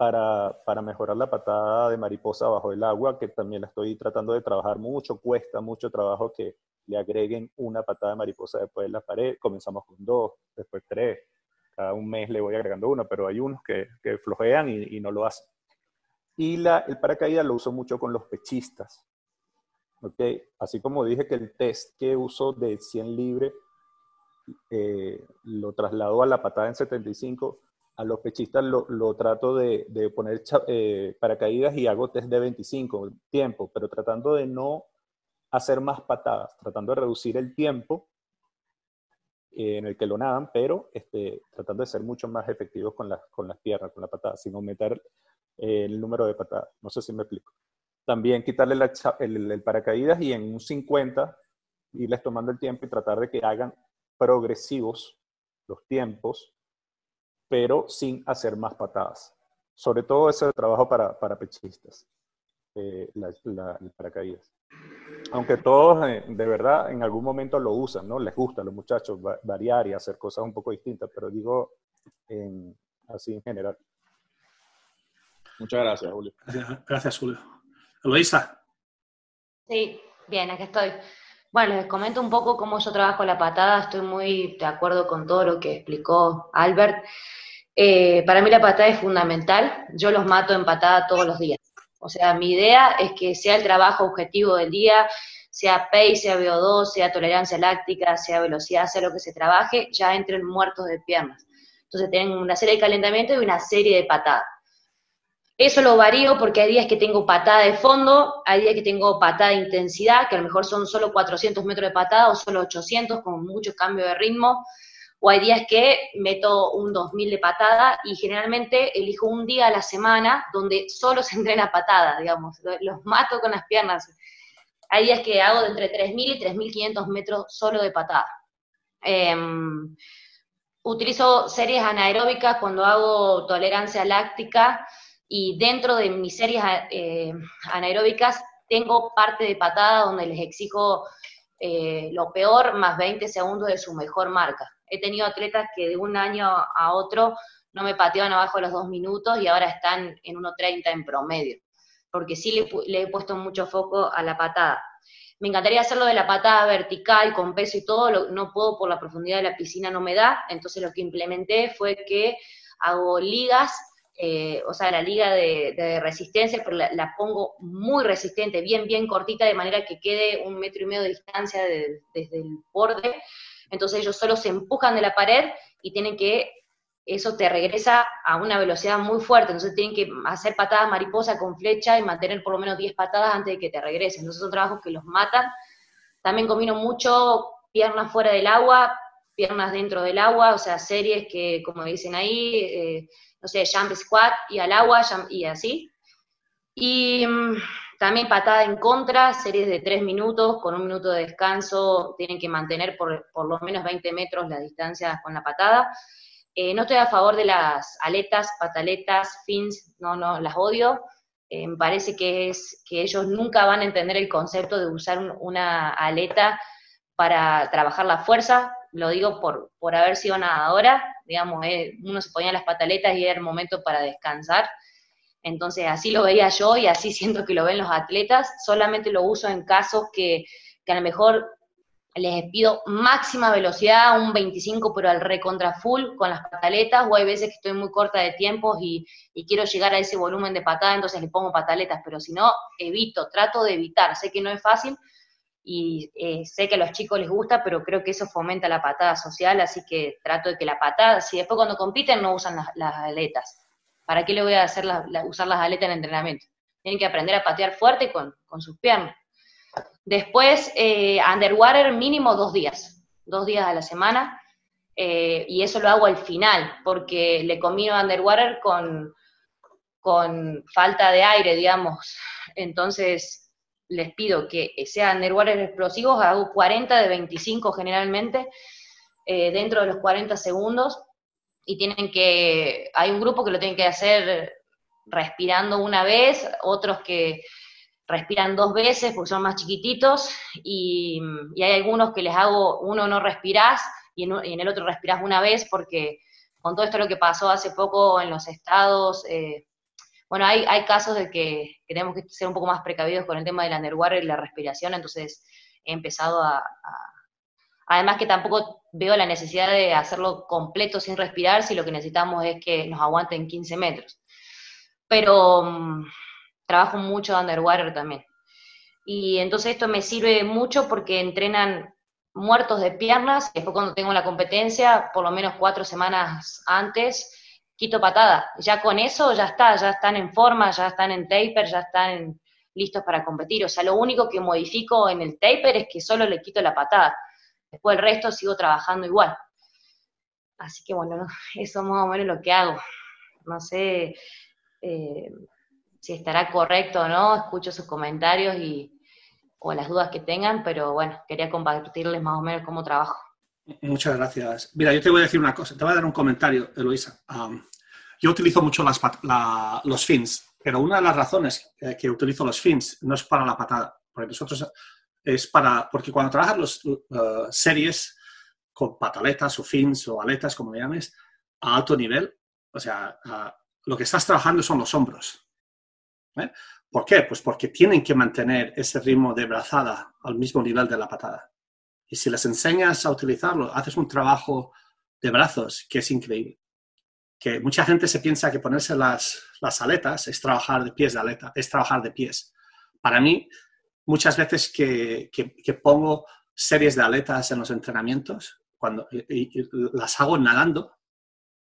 para, para, mejorar la patada de mariposa bajo el agua, que también la estoy tratando de trabajar mucho, cuesta mucho trabajo que le agreguen una patada de mariposa después de la pared. Comenzamos con dos, después tres, cada un mes le voy agregando una, pero hay unos que, que flojean y, no lo hacen. Y la, el paracaídas lo uso mucho con los pechistas. ¿okay? Así como dije que el test que uso de 100 libre eh, lo traslado a la patada en 75, a los pechistas lo, lo trato de, de poner eh, paracaídas y hago test de 25 tiempo, pero tratando de no hacer más patadas, tratando de reducir el tiempo eh, en el que lo nadan, pero este, tratando de ser mucho más efectivos con, las con las piernas, con la patada, sin aumentar eh, el número de patadas. No sé si me explico. También quitarle el, el paracaídas y en un 50 irles tomando el tiempo y tratar de que hagan progresivos los tiempos pero sin hacer más patadas. Sobre todo ese trabajo para, para pechistas, eh, la, la, el paracaídas. Aunque todos eh, de verdad en algún momento lo usan, ¿no? Les gusta a los muchachos variar y hacer cosas un poco distintas, pero digo en, así en general. Muchas gracias, Julio. Gracias, gracias Julio. Eloisa. Sí, bien, aquí estoy. Bueno, les comento un poco cómo yo trabajo la patada. Estoy muy de acuerdo con todo lo que explicó Albert. Eh, para mí la patada es fundamental. Yo los mato en patada todos los días. O sea, mi idea es que sea el trabajo objetivo del día, sea pace, sea VO2, sea tolerancia láctica, sea velocidad, sea lo que se trabaje, ya entren muertos de piernas. Entonces tienen una serie de calentamiento y una serie de patadas. Eso lo varío porque hay días que tengo patada de fondo, hay días que tengo patada de intensidad, que a lo mejor son solo 400 metros de patada o solo 800 con mucho cambio de ritmo, o hay días que meto un 2000 de patada y generalmente elijo un día a la semana donde solo se entrena patada, digamos, los mato con las piernas. Hay días que hago de entre 3000 y 3500 metros solo de patada. Eh, utilizo series anaeróbicas cuando hago tolerancia láctica y dentro de mis series eh, anaeróbicas tengo parte de patada donde les exijo eh, lo peor más 20 segundos de su mejor marca. He tenido atletas que de un año a otro no me pateaban abajo de los dos minutos y ahora están en 1.30 en promedio, porque sí le, le, he puesto mucho foco a la patada. Me encantaría hacerlo de la patada vertical, con peso y todo, no puedo por la profundidad de la piscina, no me da, entonces lo que implementé fue que hago ligas eh, o sea, la liga de, resistencia, pero la, pongo muy resistente, bien, bien cortita, de manera que quede un metro y medio de distancia de, desde el borde. Entonces ellos solo se empujan de la pared y tienen que, eso te regresa a una velocidad muy fuerte, entonces tienen que hacer patadas mariposa con flecha y mantener por lo menos 10 patadas antes de que te regresen. Entonces son trabajos que los matan. También combino mucho piernas fuera del agua, piernas dentro del agua, o sea, series que, como dicen ahí, eh, no sé, jump squat y al agua y así. Y um, también patada en contra, series de tres minutos, con un minuto de descanso, tienen que mantener por, por lo menos 20 metros la distancia con la patada. Eh, no estoy a favor de las aletas, pataletas, fins, no, no, las odio. Eh, me parece que, es, que ellos nunca van a entender el concepto de usar un, una aleta para trabajar la fuerza, lo digo por, por haber sido nadadora, digamos, eh, uno se ponía las pataletas y era el momento para descansar. Entonces así lo veía yo y así siento que lo ven los atletas. Solamente lo uso en casos que, que a lo mejor les pido máxima velocidad, un 25 pero al recontra full con las pataletas, o hay veces que estoy muy corta de tiempos y, y, quiero llegar a ese volumen de patada, entonces le pongo pataletas, pero si no, evito, trato de evitar. Sé que no es fácil, y eh, sé que a los chicos les gusta, pero creo que eso fomenta la patada social, así que trato de que la patada, si después cuando compiten no usan las, aletas, ¿para qué le voy a hacer usar las aletas en entrenamiento? Tienen que aprender a patear fuerte con, sus piernas. Después, eh, underwater mínimo dos días, dos días a la semana, eh, y eso lo hago al final, porque le combino underwater con, con falta de aire, digamos. Entonces, les pido que sean underwater explosivos, hago 40 de 25 generalmente, eh, dentro de los 40 segundos, y tienen que, hay un grupo que lo tienen que hacer respirando una vez, otros que respiran dos veces porque son más chiquititos, y, hay algunos que les hago, uno no respirás y en, el otro respirás una vez porque con todo esto lo que pasó hace poco en los estados, eh, bueno, hay, hay casos de que, tenemos que ser un poco más precavidos con el tema del underwater y la respiración, entonces he empezado a, Además que tampoco veo la necesidad de hacerlo completo sin respirar si lo que necesitamos es que nos aguanten 15 metros. Pero mm, trabajo mucho underwater también. Y entonces esto me sirve mucho porque entrenan muertos de piernas, después cuando tengo la competencia, por lo menos cuatro semanas antes, quito patada. Ya con eso ya está, ya están en forma, ya están en taper, ya están listos para competir. O sea, lo único que modifico en el taper es que solo le quito la patada. Después el resto sigo trabajando igual. Así que bueno, eso es más o menos lo que hago. No sé eh, si estará correcto o no, escucho sus comentarios y, o las dudas que tengan, pero bueno, quería compartirles más o menos cómo trabajo. Muchas gracias. Mira, yo te voy a decir una cosa, te voy a dar un comentario, Eloisa. Yo utilizo mucho los fins, pero una de las razones que utilizo los fins no es para la patada, porque nosotros es para, porque cuando trabajas los uh, series con pataletas o fins o aletas, como le llames, a alto nivel, o sea, lo que estás trabajando son los hombros. ¿eh? ¿Por qué? Pues porque tienen que mantener ese ritmo de brazada al mismo nivel de la patada. Y si les enseñas a utilizarlo, haces un trabajo de brazos que es increíble. Que mucha gente se piensa que ponerse las, las aletas es trabajar de pies de aleta, es trabajar de pies. Para mí, muchas veces que, que, pongo series de aletas en los entrenamientos, cuando las hago nadando,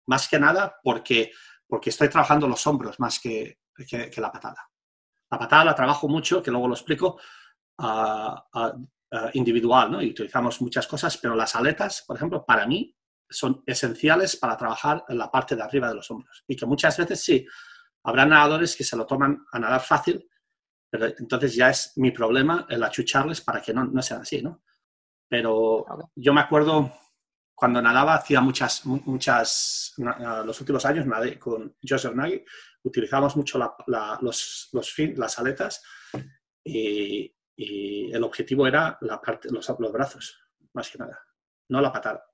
más que nada porque, porque estoy trabajando los hombros más que, que, la patada. La patada la trabajo mucho, que luego lo explico, a, eh, individual, ¿no? Y utilizamos muchas cosas, pero las aletas, por ejemplo, para mí son esenciales para trabajar en la parte de arriba de los hombros. Y que muchas veces sí, habrá nadadores que se lo toman a nadar fácil, pero entonces ya es mi problema el achucharles para que no, no sean así, ¿no? Pero yo me acuerdo cuando nadaba, hacía muchas, muchas, los últimos años nadé con Joseph Nagy, utilizamos mucho los, los las aletas, y, y el objetivo era la parte, los, los brazos, más que nada, no la patada.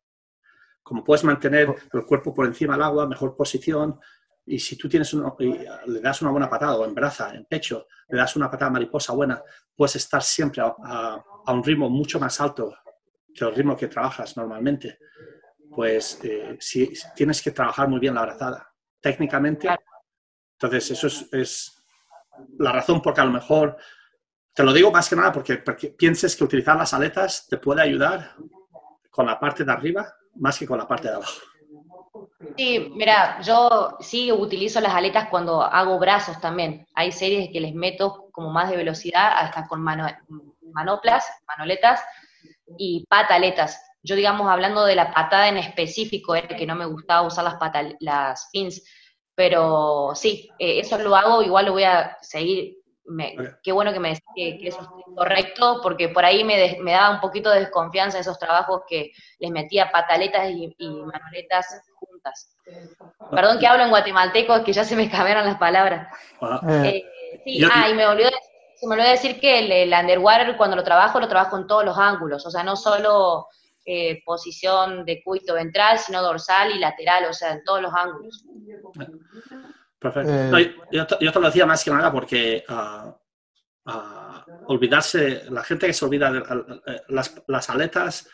Como puedes mantener el cuerpo por encima del agua, mejor posición, y si tú tienes le das una buena patada o en braza, en pecho, le das una patada mariposa buena, puedes estar siempre a, un ritmo mucho más alto que el ritmo que trabajas normalmente. Pues eh, si, tienes que trabajar muy bien la brazada, técnicamente. Entonces, eso es, es la razón por que a lo mejor te lo digo más que nada porque, pienses que utilizar las aletas te puede ayudar con la parte de arriba más que con la parte de abajo. Sí, mira, yo sí utilizo las aletas cuando hago brazos también. Hay series que les meto como más de velocidad, hasta con manoplas, manoletas y pataletas. Yo, digamos, hablando de la patada en específico, es que no me gustaba usar las, las pins, pero sí, eh, eso lo hago, igual lo voy a seguir qué bueno que me decís que, eso es correcto, porque por ahí me, me, daba un poquito de desconfianza esos trabajos que les metía pataletas y, manoletas juntas. Perdón que hablo en guatemalteco, es que ya se me cambiaron las palabras. Ah. Eh, sí, ah, y me olvidó, se me olvidó decir que el, underwater cuando lo trabajo, lo trabajo en todos los ángulos, o sea, no solo eh, posición de cuito ventral, sino dorsal y lateral, o sea, en todos los ángulos. Perfecto. Eh, yo, te, lo decía más que nada porque uh, olvidarse, la gente que se olvida de eh, las, aletas,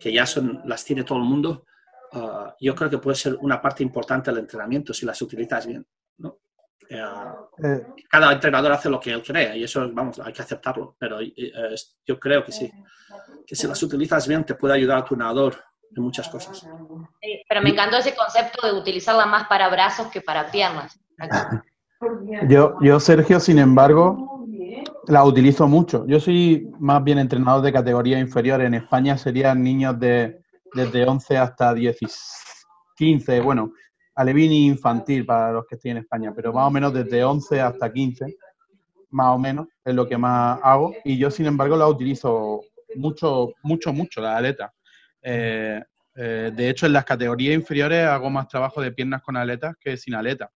que ya son, las tiene todo el mundo, ah, yo creo que puede ser una parte importante del entrenamiento si las utilizas bien. ¿no? eh. cada entrenador hace lo que él cree y eso, vamos, hay que aceptarlo. Pero yo creo que sí, que si las utilizas bien te puede ayudar a tu nadador en muchas cosas. pero me encantó ese concepto de utilizarla más para brazos que para piernas. Yo, yo, Sergio, sin embargo, la utilizo mucho. Yo soy más bien entrenador de categoría inferior. En España serían niños de desde 11 hasta 10, 15, bueno, alevini infantil para los que estoy en España, pero más o menos desde 11 hasta 15, más o menos, es lo que más hago. Y yo, sin embargo, la utilizo mucho, mucho, mucho, la aleta. Eh, eh, de hecho, en las categorías inferiores hago más trabajo de piernas con aletas que sin aleta.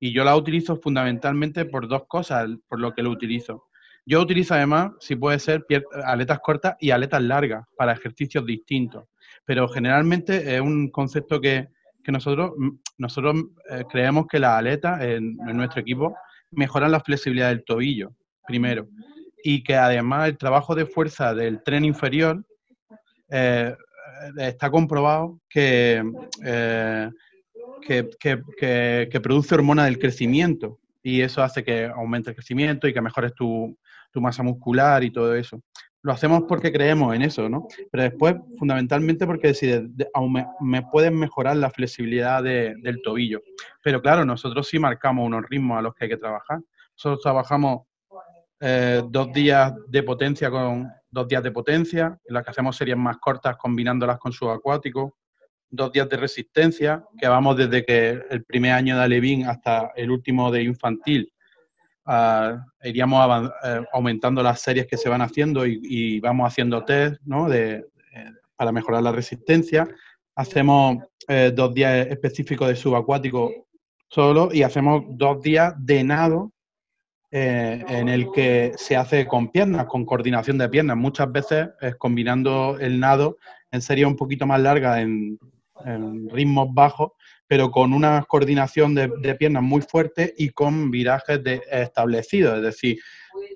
Y yo la utilizo fundamentalmente por dos cosas, por lo que lo utilizo. Yo utilizo además, si puede ser, aletas cortas y aletas largas para ejercicios distintos. Pero generalmente es un concepto que, nosotros, nosotros eh, creemos que las aletas en, nuestro equipo mejoran la flexibilidad del tobillo, primero. Y que además el trabajo de fuerza del tren inferior está comprobado que, eh, que, produce hormona del crecimiento y eso hace que aumente el crecimiento y que mejores tu, masa muscular y todo eso. Lo hacemos porque creemos en eso, ¿no? Pero después, fundamentalmente, porque si me, pueden mejorar la flexibilidad del tobillo. Pero claro, nosotros sí marcamos unos ritmos a los que hay que trabajar. Nosotros trabajamos eh, dos días de potencia con dos días de potencia, en las que hacemos series más cortas combinándolas con subacuático, dos días de resistencia, que vamos desde que el primer año de Alevín hasta el último de infantil. Uh, iríamos eh, aumentando las series que se van haciendo y, vamos haciendo test ¿no? de, eh, para mejorar la resistencia. Hacemos eh, dos días específicos de subacuático solo y hacemos dos días de nado en el que se hace con piernas, con coordinación de piernas. Muchas veces es combinando el nado en series un poquito más largas en ritmos bajos, pero con una coordinación de, piernas muy fuerte y con virajes establecidos. Es decir,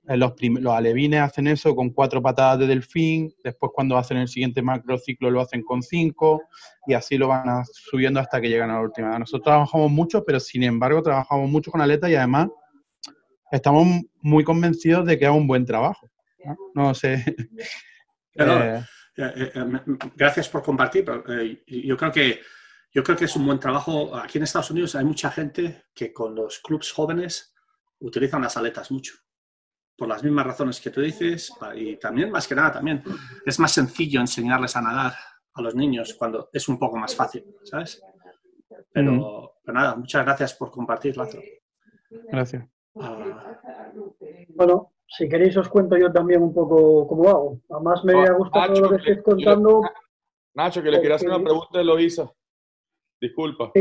eh, los, alevines hacen eso con cuatro patadas de delfín, después cuando hacen el siguiente macrociclo lo hacen con cinco y así lo van subiendo hasta que llegan a la última. Nosotros trabajamos mucho, pero sin embargo trabajamos mucho con aletas y además estamos muy convencidos de que es un buen trabajo. No, sé. Eh, eh, eh, gracias por compartir. yo, creo que, yo creo que es un buen trabajo. Aquí en Estados Unidos hay mucha gente que con los clubs jóvenes utilizan las aletas mucho. Por las mismas razones que tú dices. Y también, más que nada, también es más sencillo enseñarles a nadar a los niños cuando es un poco más fácil, ¿sabes? Pero, mm. pero nada, muchas gracias por compartir, Lázaro. Gracias. Ah. bueno, si queréis os cuento yo también un poco cómo hago. Además me ha gustado lo que estáis contando. Nacho, que le quería hacer una pregunta de Loisa. Disculpa.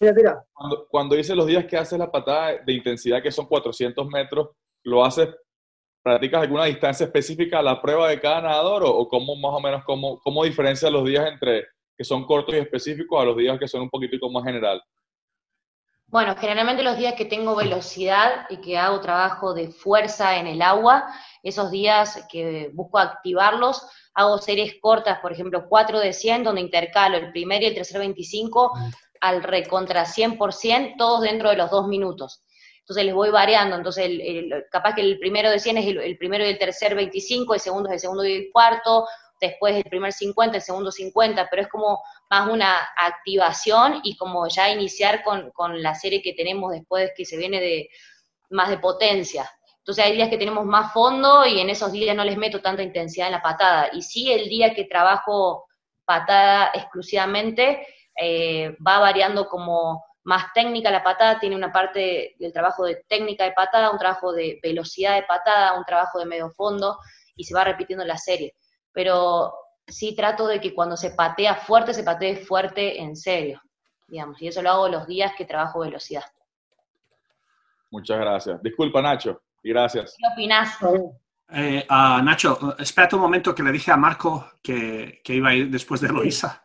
Mira, mira. Cuando, cuando dice los días que haces la patada de intensidad, que son 400 metros, ¿lo haces, practicas alguna distancia específica a la prueba de cada nadador o, o cómo más o menos, cómo, cómo diferencia los días entre que son cortos y específicos a los días que son un poquitico más general? Bueno, generalmente los días que tengo velocidad y que hago trabajo de fuerza en el agua, esos días que busco activarlos, hago series cortas, por ejemplo, 4 de 100, donde intercalo el primer y el tercer 25 al recontra 100%, todos dentro de los dos minutos. Entonces les voy variando, entonces capaz que el primero de 100 es el, el, primero y el tercer 25, el segundo es el segundo y el cuarto, después el primer 50, el segundo 50, pero es como más una activación y como ya iniciar con, la serie que tenemos después que se viene de más de potencia. Entonces hay días que tenemos más fondo y en esos días no les meto tanta intensidad en la patada. Y sí, el día que trabajo patada exclusivamente, eh, va variando como más técnica la patada, tiene una parte del trabajo de técnica de patada, un trabajo de velocidad de patada, un trabajo de medio fondo, y se va repitiendo la serie pero sí trato de que cuando se patea fuerte, se patee fuerte en serio, digamos, y eso lo hago los días que trabajo velocidad. Muchas gracias. Disculpa, Nacho, y gracias. ¿Qué opinas? Eh, Nacho, espérate un momento que le dije a Marco que, que iba a ir después de Eloisa.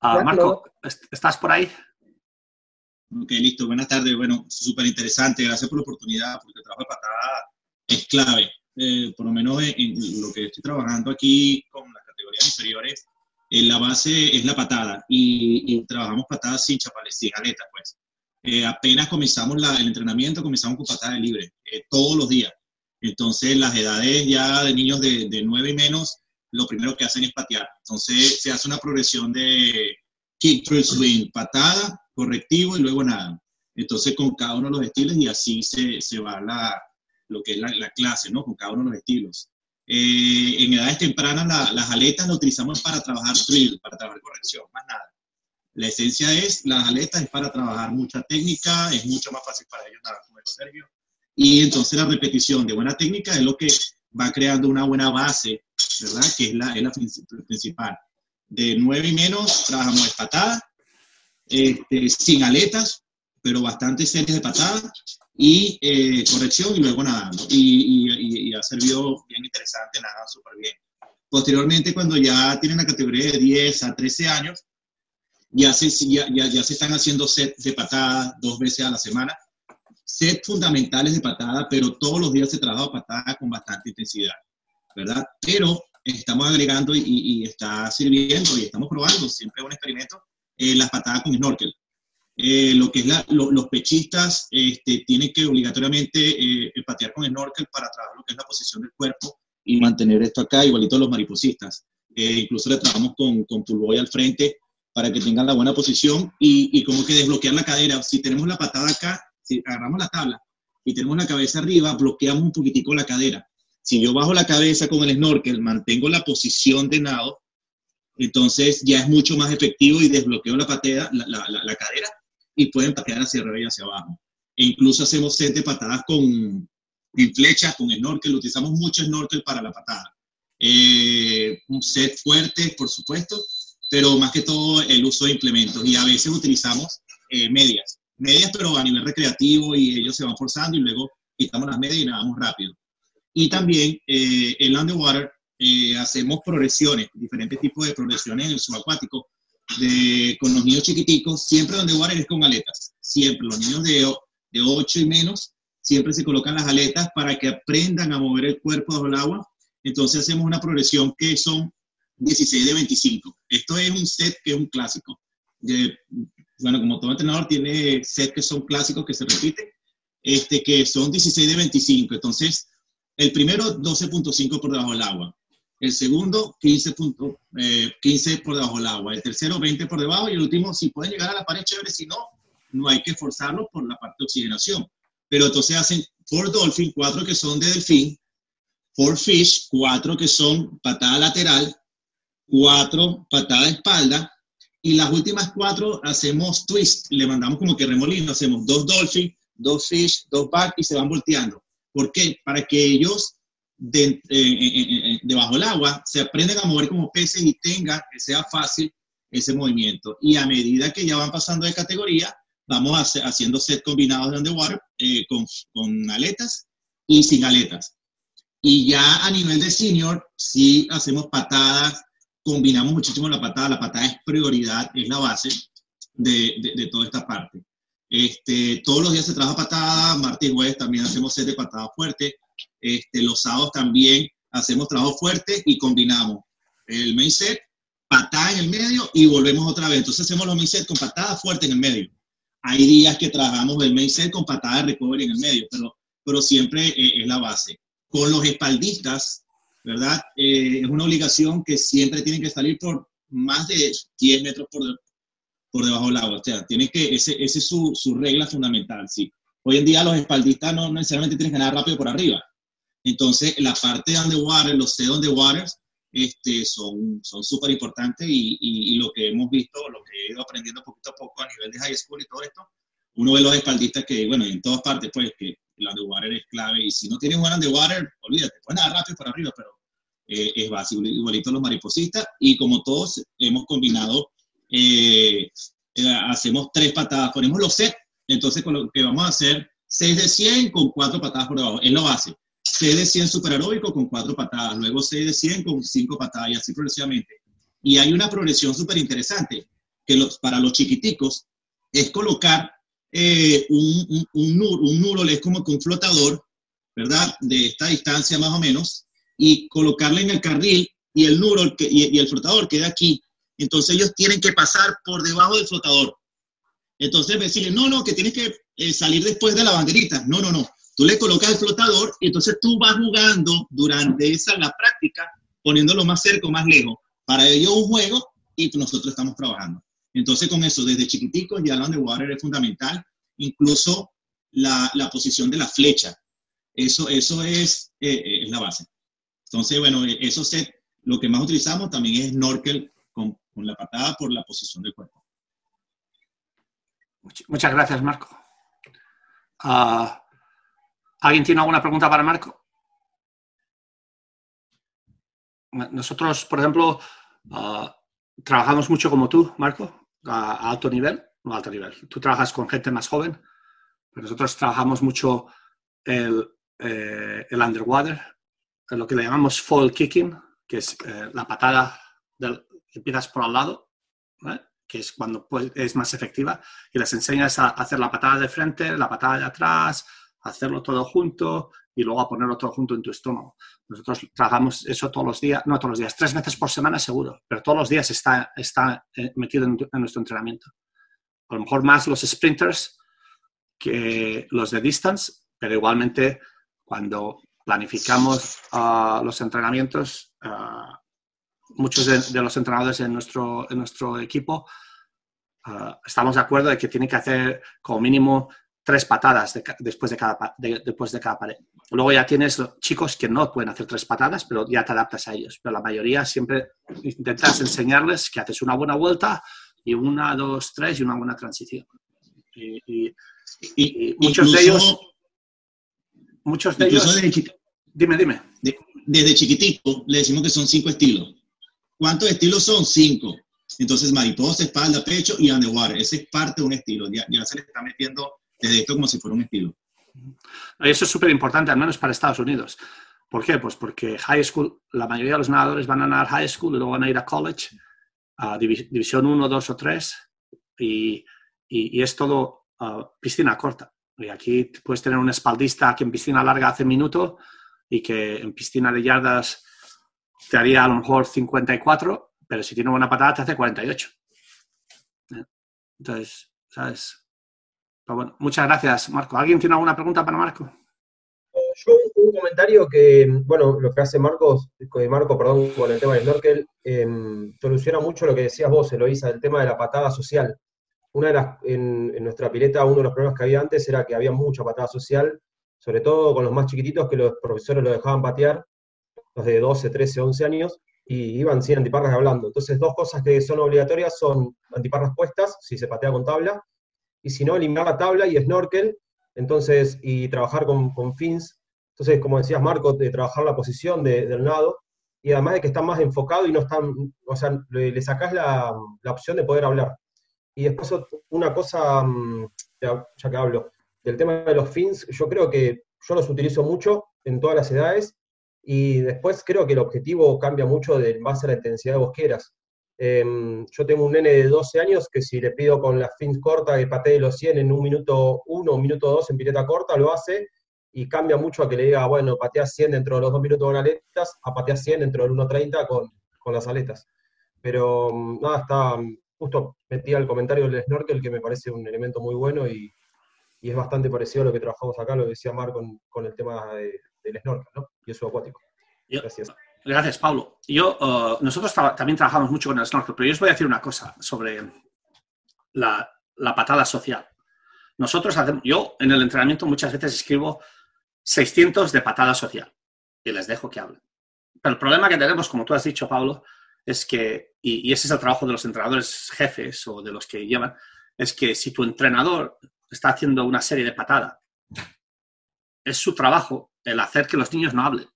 Marco, ¿estás por ahí? Ok, listo. Buenas tardes. Bueno, súper interesante. Gracias por la oportunidad, porque el trabajo de patada es clave. Eh, por lo menos en, lo que estoy trabajando aquí con las categorías inferiores, eh, la base es la patada y, trabajamos patadas sin chapales, sin aletas, pues. eh, apenas comenzamos la, el entrenamiento, comenzamos con patada de libre, eh, todos los días. Entonces, las edades ya de niños de, de 9 y menos, lo primero que hacen es patear. Entonces, se hace una progresión de kick, drill, swing, patada, correctivo y luego nada. Entonces, con cada uno de los estilos y así se, se va la, lo que es la, la, clase, ¿no? Con cada uno de los estilos. Eh, en edades tempranas, la, las aletas las utilizamos para trabajar drill, para trabajar corrección, más nada. La esencia es, las aletas es para trabajar mucha técnica, es mucho más fácil para ellos nada, como Sergio. Y entonces la repetición de buena técnica es lo que va creando una buena base, ¿verdad? Que es la, es la principal. De nueve y menos, trabajamos espatada, este, sin aletas, pero bastante series de patada y eh, corrección y luego nadando. Y, y, y, ha servido bien interesante, nada, súper bien. Posteriormente, cuando ya tienen la categoría de 10 a 13 años, ya se, ya, ya, ya se están haciendo sets de patada dos veces a la semana. Sets fundamentales de patada, pero todos los días se trabaja patada con bastante intensidad, ¿verdad? Pero estamos agregando y, y está sirviendo y estamos probando, siempre un experimento, eh, las patadas con snorkel. Eh, lo que es la, lo, los pechistas este, tienen que obligatoriamente eh, patear con snorkel para trabajar lo que es la posición del cuerpo y mantener esto acá, igualito los mariposistas. Eh, incluso le trabajamos con, con pulboy al frente para que tengan la buena posición y, y, como que desbloquear la cadera. Si tenemos la patada acá, si agarramos la tabla y tenemos la cabeza arriba, bloqueamos un poquitico la cadera. Si yo bajo la cabeza con el snorkel, mantengo la posición de nado, entonces ya es mucho más efectivo y desbloqueo la, patea, la, la, la cadera y pueden patear hacia arriba y hacia abajo. E incluso hacemos set de patadas con flechas, con snorkel, utilizamos mucho snorkel para la patada. Eh, un set fuerte, por supuesto, pero más que todo el uso de implementos. Y a veces utilizamos eh, medias, medias pero a nivel recreativo y ellos se van forzando y luego quitamos las medias y nadamos rápido. Y también eh, en underwater eh, hacemos progresiones, diferentes tipos de progresiones en el subacuático, de, con los niños chiquiticos, siempre donde water es con aletas, siempre, los niños de, de 8 y menos, siempre se colocan las aletas para que aprendan a mover el cuerpo bajo el agua. Entonces hacemos una progresión que son 16 de 25. Esto es un set que es un clásico. De, bueno, como todo entrenador tiene sets que son clásicos que se repiten, este, que son 16 de 25. Entonces, el primero 12.5 por debajo del agua. El segundo 15, eh, 15 por debajo del agua. El tercero 20 por debajo. Y el último, si pueden llegar a la pared, chévere. Si no, no hay que forzarlo por la parte de oxigenación. Pero entonces hacen four dolphin, cuatro que son de delfín, four fish, cuatro que son patada lateral, cuatro patada de espalda, y las últimas cuatro hacemos twist, le mandamos como que remolino, hacemos dos dolphin, dos fish, dos back y se van volteando. ¿Por qué? Para que ellos de, eh, eh, debajo del agua se aprendan a mover como peces y tengan, que sea fácil ese movimiento. Y a medida que ya van pasando de categoría, vamos hacer, haciendo set combinados de underwater eh, con, con aletas y sin aletas. Y ya a nivel de senior, sí hacemos patadas, combinamos muchísimo la patada, la patada es prioridad, es la base de, de, de toda esta parte. Este, todos los días se trabaja patada, martes y jueves también hacemos set de patada fuerte, este, los sábados también hacemos trabajo fuerte y combinamos el main set, patada en el medio y volvemos otra vez. Entonces hacemos los main set con patada fuerte en el medio. Hay días que trabajamos el main set con patada de recovery en el medio, pero, pero siempre eh, es la base. Con los espaldistas, ¿verdad? Eh, es una obligación que siempre tienen que salir por más de 10 metros por, por debajo del agua. O sea, tiene que, ese, ese es su, su, regla fundamental, sí. Hoy en día los espaldistas no necesariamente tienen que nadar rápido por arriba. Entonces, la parte de underwater, los set underwaters, este, son súper importantes y, y, y, lo que hemos visto, lo que he ido aprendiendo poquito a poco a nivel de high school y todo esto, uno ve los espaldistas que, bueno, en todas partes, pues, que el underwater es clave y si no tienes un underwater, olvídate, puedes nadar rápido por arriba, pero eh, es básico, igualito los mariposistas y como todos hemos combinado eh, eh, hacemos tres patadas, ponemos los sets, entonces con lo que vamos a hacer 6 de 100 con cuatro patadas por debajo, es lo base. 6 de 100 superaeróbico con cuatro patadas, luego 6 de 100 con cinco patadas y así progresivamente. Y hay una progresión súper interesante que los, para los chiquiticos es colocar eh, un, un, un, nur, un es como que un flotador, ¿verdad? De esta distancia más o menos, y colocarle en el carril y el que, y, el flotador queda aquí entonces ellos tienen que pasar por debajo del flotador. Entonces decirle, no, no, que tienes que eh, salir después de la banderita. No, no, no. Tú le colocas el flotador y entonces tú vas jugando durante esa la práctica, poniéndolo más cerca o más lejos. Para ello un juego y nosotros estamos trabajando. Entonces con eso, desde chiquiticos ya la underwater es fundamental. Incluso la, la posición de la flecha. Eso, eso es, eh, eh, es la base. Entonces, bueno, eso set, lo que más utilizamos también es snorkel con, con la patada por la posición del cuerpo. Muchas gracias, Marco. Ah, ¿Alguien tiene alguna pregunta para Marco? Nosotros, por ejemplo, ah, trabajamos mucho como tú, Marco, a, alto nivel, no alto nivel. Tú trabajas con gente más joven, pero nosotros trabajamos mucho el, eh, el underwater, lo que le llamamos fall kicking, que es eh, la patada del, que empiezas por al lado, que es cuando pues, es más efectiva, y les enseñas a hacer la patada de frente, la patada de atrás, hacerlo todo junto y luego a ponerlo todo junto en tu estómago. Nosotros trabajamos eso todos los días, no todos los días, tres veces por semana seguro, pero todos los días está, está eh, metido en, nuestro entrenamiento. A lo mejor más los sprinters que los de distance, pero igualmente cuando planificamos ah, los entrenamientos, ah, muchos de, los entrenadores en nuestro, en nuestro equipo ah, estamos de acuerdo de que tienen que hacer como mínimo tres patadas después, de cada, después de cada pared. Luego ya tienes chicos que no pueden hacer tres patadas, pero ya te adaptas a ellos. Pero la mayoría siempre intentas enseñarles que haces una buena vuelta y una, dos, tres y una buena transición. Y, muchos de ellos... Muchos de ellos... dime, dime. desde chiquitito le decimos que son cinco estilos. ¿Cuántos estilos son? Cinco. Entonces, mariposa, espalda, pecho y underwater. Ese es parte de un estilo. Ya, ya se le está metiendo desde esto como si fuera un estilo. Eso es súper importante, al menos para Estados Unidos. ¿Por qué? Pues porque high school, la mayoría de los nadadores van a nadar high school y luego van a ir a college, a división 1, 2 o 3, y, y, es todo piscina corta. Y aquí puedes tener un espaldista que en piscina larga hace minuto y que en piscina de yardas te haría a lo mejor 54, pero si tiene buena patada te hace 48. Entonces, ¿sabes? Bueno, muchas gracias, Marco. ¿Alguien tiene alguna pregunta para Marco? Yo un comentario que, bueno, lo que hace Marcos, Marco, perdón, con el tema del snorkel, em, soluciona mucho lo que decías vos, Eloisa, el tema de la patada social. Una de las, en, nuestra pileta, uno de los problemas que había antes era que había mucha patada social, sobre todo con los más chiquititos, que los profesores lo dejaban patear, los de 12, 13, 11 años, y iban sin antiparras hablando. Entonces, dos cosas que son obligatorias son antiparras puestas, si se patea con tabla, y si no, eliminar la tabla y snorkel, entonces, y trabajar con, fins. Entonces, como decías, Marco, de trabajar la posición del nado, y además de que está más enfocado y no están, o sea, le, le sacás la, la, opción de poder hablar. Y después una cosa, mm, ya, que hablo, del tema de los fins, yo creo que yo los utilizo mucho en todas las edades, y después creo que el objetivo cambia mucho de base a la intensidad de bosqueras. Em, yo tengo un nene de 12 años que si le pido con la fins corta que patee los 100 en un minuto 1 o un minuto 2 en pileta corta, lo hace y cambia mucho a que le diga, bueno, patea 100 dentro de los 2 minutos con aletas, a patea 100 dentro del 1.30 con, con las aletas. Pero mm, nada, está, justo metí al comentario del snorkel que me parece un elemento muy bueno y, y, es bastante parecido a lo que trabajamos acá, lo que decía Mar con, con el tema de, del snorkel ¿no? y eso acuático. Gracias. Gracias, Pablo. Yo, uh, nosotros también trabajamos mucho con el snorkel, pero yo os voy a decir una cosa sobre la, patada social. Nosotros hacemos, yo en el entrenamiento muchas veces escribo 600 de patada social y les dejo que hablen. Pero el problema que tenemos, como tú has dicho, Pablo, es que, y, y ese es el trabajo de los entrenadores jefes o de los que llevan, es que si tu entrenador está haciendo una serie de patada, es su trabajo el hacer que los niños no hablen.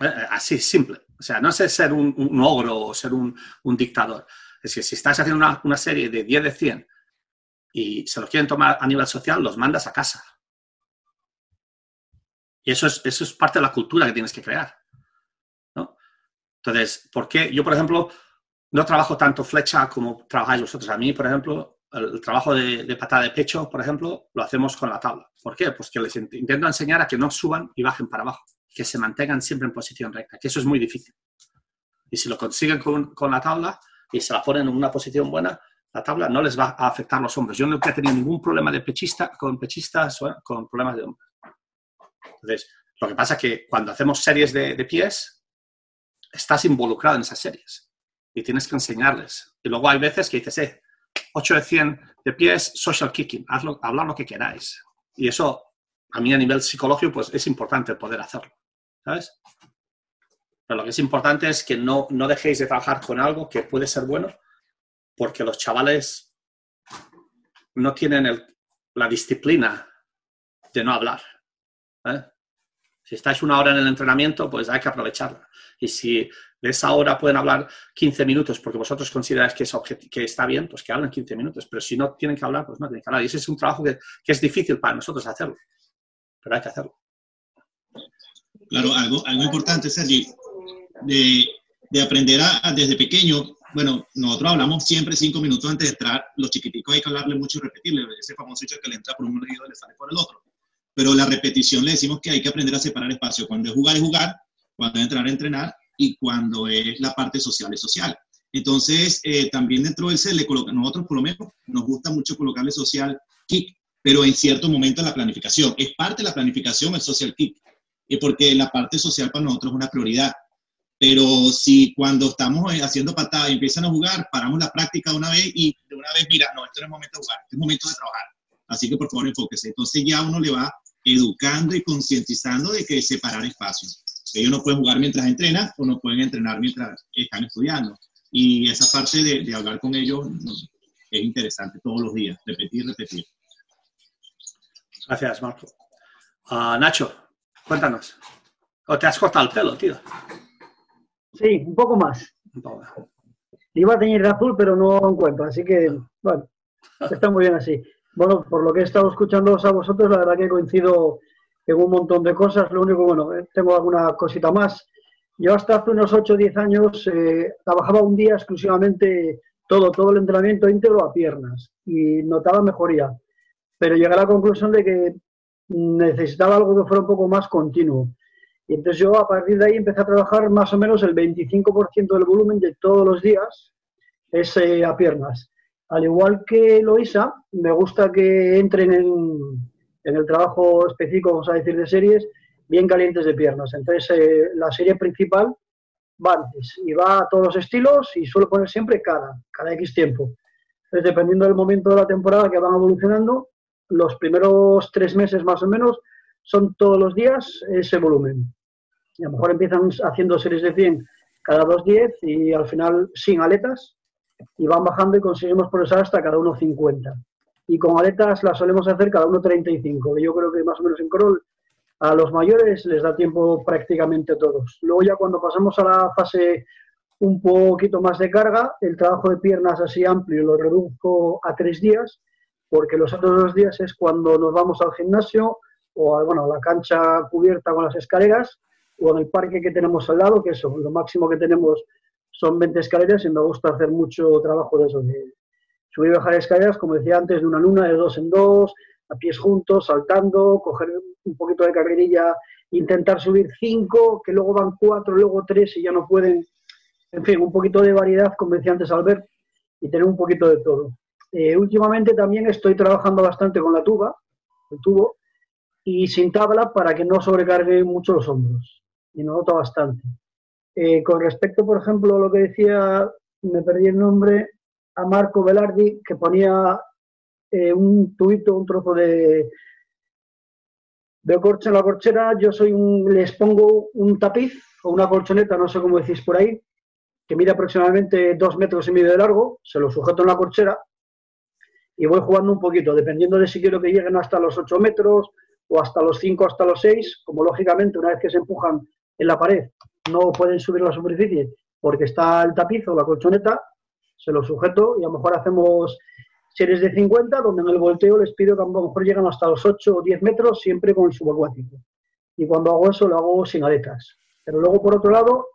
Eh, eh, así, simple. O sea, no sé ser un, ogro o ser un, dictador. Es que si estás haciendo una, serie de 10 de 100 y se los quieren tomar a nivel social, los mandas a casa. Y eso es, eso es parte de la cultura que tienes que crear. ¿no? Entonces, ¿por qué? Yo, por ejemplo, no trabajo tanto flecha como trabajáis vosotros. A mí, por ejemplo, el, trabajo de, de, patada de pecho, por ejemplo, lo hacemos con la tabla. ¿Por qué? Pues que les intento enseñar a que no suban y bajen para abajo que se mantengan siempre en posición recta, que eso es muy difícil. Y si lo consiguen con, con la tabla y se la ponen en una posición buena, la tabla, no les va a afectar los hombros. Yo nunca he tenido ningún problema de pechista, con pechistas o con problemas de hombros. Entonces, lo que pasa es que cuando hacemos series de, pies, estás involucrado en esas series y tienes que enseñarles. Y luego hay veces que dices, eh, 8 de 100 de pies, social kicking, hazlo, hablad lo que queráis. Y eso, a mí a nivel psicológico, pues es importante poder hacerlo, Pero lo que es importante es que no, no dejéis de trabajar con algo que puede ser bueno, porque los chavales no tienen la disciplina de no hablar. ¿eh? Si estáis una hora en el entrenamiento, pues hay que aprovecharla. Y si de esa hora pueden hablar 15 minutos porque vosotros consideráis que está bien, pues que hablen 15 minutos. Pero si no tienen que hablar, pues no tienen que hablar. Y ese es un trabajo que, es difícil para nosotros hacerlo. Pero hay que hacerlo. Claro, algo, algo importante, Sergi, de, de aprender a, desde pequeño. Bueno, nosotros hablamos siempre cinco minutos antes de entrar. Los chiquiticos hay que hablarle mucho y repetirle. Ese famoso hecho que le entra por un oído le sale por el otro. Pero la repetición le decimos que hay que aprender a separar espacio. Cuando es jugar, es jugar. Cuando es entrenar, es entrenar y cuando es la parte social es social. Entonces, eh, también dentro del se le coloca, nosotros por lo menos nos gusta mucho colocarle social kick, pero en cierto momento en la planificación. Es parte de la planificación el social kick, porque la parte social para nosotros es una prioridad. Pero si cuando estamos eh, haciendo patadas y empiezan a jugar, paramos la práctica de una vez y de una vez, mira, no, esto no es momento de jugar, este es momento de trabajar. Así que por favor enfóquese. Entonces ya uno le va educando y concientizando de que separar espacios. Ellos no pueden jugar mientras entrenan o no pueden entrenar mientras están estudiando. Y esa parte de, hablar con ellos es interesante todos los días, repetir, repetir. Gracias, Marco. Ah, Nacho, cuéntanos. ¿O te has cortado el pelo, tío? Sí, un poco más. Iba a tener azul, pero no encuentro, así que, bueno, está muy bien así. Bueno, por lo que he estado escuchando a vosotros, la verdad que coincido tengo un montón de cosas, lo único, bueno, eh, tengo alguna cosita más. Yo hasta hace unos 8 o 10 años eh, trabajaba un día exclusivamente todo, todo el entrenamiento íntegro a piernas y notaba mejoría. Pero llegué a la conclusión de que necesitaba algo que fuera un poco más continuo. Y entonces yo a partir de ahí empecé a trabajar más o menos el 25% del volumen de todos los días es eh, a piernas. Al igual que Loisa, me gusta que entren en, el trabajo específico, vamos a decir, de series, bien calientes de piernas. Entonces, eh, la serie principal va antes y va a todos los estilos y suelo poner siempre cada, cada X tiempo. Entonces, dependiendo del momento de la temporada que van evolucionando, los primeros tres meses más o menos son todos los días ese volumen. Y a lo mejor empiezan haciendo series de 100 cada 2.10 y al final sin aletas y van bajando y conseguimos progresar hasta cada 1.50 y con aletas las solemos hacer cada uno 35, que yo creo que más o menos en crawl a los mayores les da tiempo prácticamente todos. Luego ya cuando pasamos a la fase un poquito más de carga, el trabajo de piernas así amplio lo reduzco a tres días, porque los otros dos días es cuando nos vamos al gimnasio o a, bueno, a la cancha cubierta con las escaleras o en el parque que tenemos al lado, que eso, lo máximo que tenemos son 20 escaleras y me gusta hacer mucho trabajo de eso, de subir y bajar escaleras, como decía antes, de una luna, de dos en dos, a pies juntos, saltando, coger un poquito de carrerilla, intentar subir cinco, que luego van cuatro, luego tres y ya no pueden. En fin, un poquito de variedad, como decía antes Albert, y tener un poquito de todo. Eh, últimamente también estoy trabajando bastante con la tuba, el tubo, y sin tabla para que no sobrecargue mucho los hombros. Y no noto bastante. Eh, con respecto, por ejemplo, a lo que decía, me perdí el nombre, a Marco Velardi que ponía eh, un tubito, un trozo de, de corcho en la corchera. Yo soy un, les pongo un tapiz o una colchoneta, no sé cómo decís por ahí, que mide aproximadamente dos metros y medio de largo, se lo sujeto en la corchera y voy jugando un poquito, dependiendo de si quiero que lleguen hasta los 8 metros o hasta los 5, hasta los 6, como lógicamente una vez que se empujan en la pared no pueden subir la superficie porque está el tapiz o la colchoneta, se lo sujeto y a lo mejor hacemos series de 50 donde en el volteo les pido que a lo mejor llegan hasta los 8 o 10 metros siempre con el subacuático. Y cuando hago eso lo hago sin aletas. Pero luego por otro lado,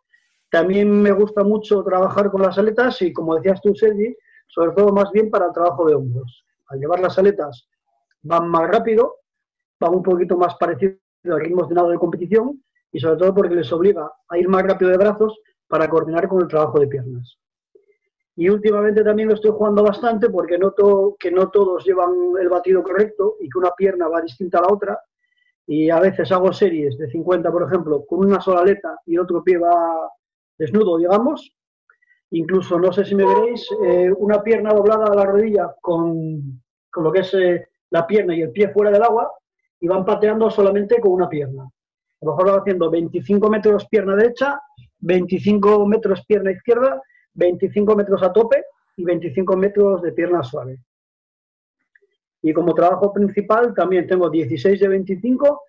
también me gusta mucho trabajar con las aletas y como decías tú, Sergi, sobre todo más bien para el trabajo de hombros. Al llevar las aletas van más rápido, van un poquito más parecido al ritmo de nado de competición y sobre todo porque les obliga a ir más rápido de brazos para coordinar con el trabajo de piernas. Y últimamente también lo estoy jugando bastante porque noto que no todos llevan el batido correcto y que una pierna va distinta a la otra. Y a veces hago series de 50, por ejemplo, con una sola aleta y el otro pie va desnudo, digamos. Incluso, no sé si me veréis, eh, una pierna doblada a la rodilla con, con lo que es eh, la pierna y el pie fuera del agua y van pateando solamente con una pierna. A lo mejor va haciendo 25 metros pierna derecha, 25 metros pierna izquierda 25 metros a tope y 25 metros de pierna suave. Y como trabajo principal también tengo 16 de 25,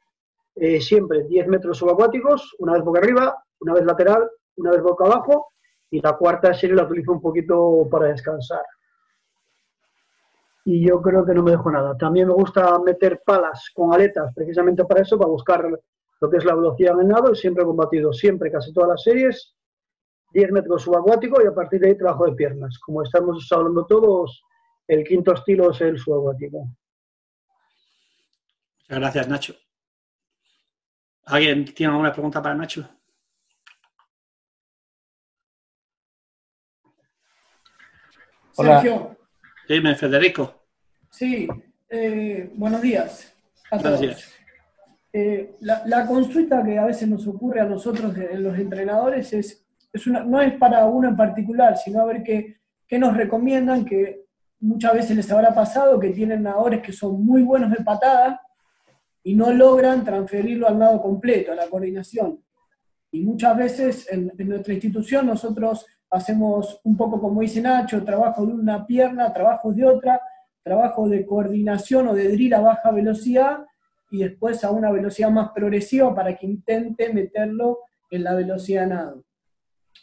eh, siempre 10 metros subacuáticos, una vez boca arriba, una vez lateral, una vez boca abajo y la cuarta serie la utilizo un poquito para descansar. Y yo creo que no me dejo nada. También me gusta meter palas con aletas precisamente para eso, para buscar lo que es la velocidad en nado siempre he combatido, siempre, casi todas las series, 10 metros subacuático y a partir de ahí trabajo de piernas. Como estamos hablando todos, el quinto estilo es el subacuático. Muchas gracias, Nacho. ¿Alguien tiene alguna pregunta para Nacho? Sergio. Dime, Federico. Sí, eh, buenos días. A Buenos todos. días. Eh, la, la consulta que a veces nos ocurre a nosotros, eh, los entrenadores, es es una, no es para uno en particular, sino a ver qué, qué nos recomiendan, que muchas veces les habrá pasado que tienen nadadores que son muy buenos de patada y no logran transferirlo al lado completo, a la coordinación. Y muchas veces en, en nuestra institución nosotros hacemos un poco como dice Nacho, trabajo de una pierna, trabajo de otra, trabajo de coordinación o de drill a baja velocidad y después a una velocidad más progresiva para que intente meterlo en la velocidad nado.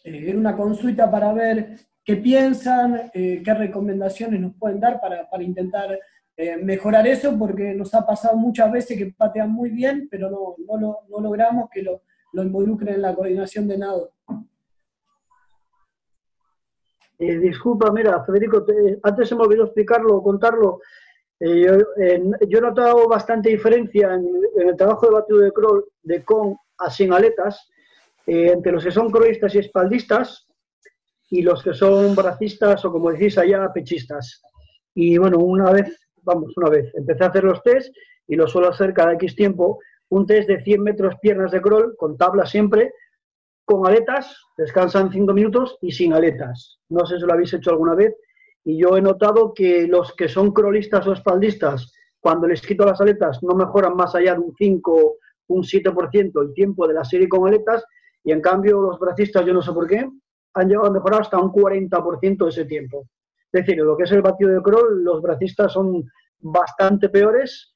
Eh, una consulta para ver qué piensan, eh, qué recomendaciones nos pueden dar para, para intentar eh, mejorar eso, porque nos ha pasado muchas veces que patean muy bien, pero no, no, lo- no logramos que lo, lo involucren en la coordinación de nado. Eh, disculpa, mira, Federico, te- antes se me olvidó explicarlo contarlo. Eh, yo, eh, he notado bastante diferencia en, en el trabajo de batido de crawl de con a sin aletas eh, entre los que son crawlistas y espaldistas y los que son bracistas o, como decís allá, pechistas. Y bueno, una vez, vamos, una vez, empecé a hacer los test y lo suelo hacer cada X tiempo. Un test de 100 metros piernas de crawl, con tabla siempre, con aletas, descansan 5 minutos y sin aletas. No sé si lo habéis hecho alguna vez. Y yo he notado que los que son crawlistas o espaldistas, cuando les quito las aletas, no mejoran más allá de un 5, un 7% el tiempo de la serie con aletas. Y en cambio, los bracistas, yo no sé por qué, han llegado a mejorar hasta un 40% de ese tiempo. Es decir, lo que es el batido de crawl, los bracistas son bastante peores,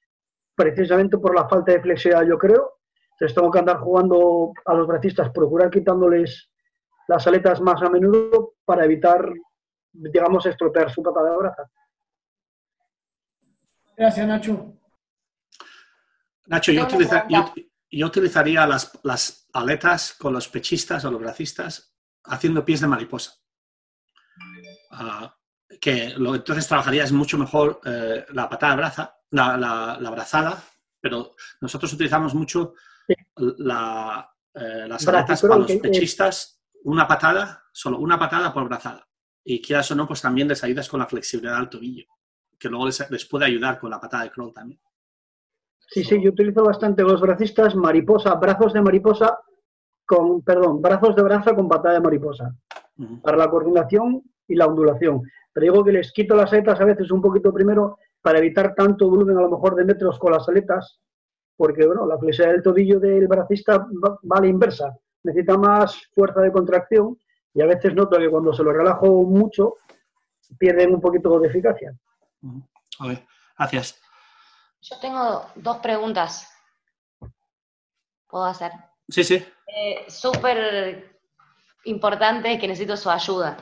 precisamente por la falta de flexibilidad, yo creo. Entonces tengo que andar jugando a los bracistas, procurar quitándoles las aletas más a menudo para evitar, digamos, estropear su patada de braza. Gracias, Nacho. Nacho, yo, utiliza- yo utilizaría las, las aletas con los pechistas o los bracistas haciendo pies de mariposa. Ah, que lo, entonces trabajarías mucho mejor eh, la patada de braza, la, la- la brazada, pero nosotros utilizamos mucho la, eh, las creo para los pechistas, una patada, solo una patada por brazada. Y quieras o no, pues también les ayudas con la flexibilidad del tobillo, que luego les, les puede ayudar con la patada de crawl también. Sí, sí, yo utilizo bastante los bracistas mariposa, brazos de mariposa con, perdón, brazos de braza con patada de mariposa, para la coordinación y la ondulación. Pero digo que les quito las aletas a veces un poquito primero para evitar tanto volumen a lo mejor de metros con las aletas, porque bueno, la flexibilidad del tobillo del bracista va, va a la inversa, necesita más fuerza de contracción y a veces noto que cuando se lo relajo mucho pierden un poquito de eficacia. Ok, Gracias. Yo tengo dos preguntas. ¿Puedo hacer? Sí, sí. Eh, Súper importante que necesito su ayuda.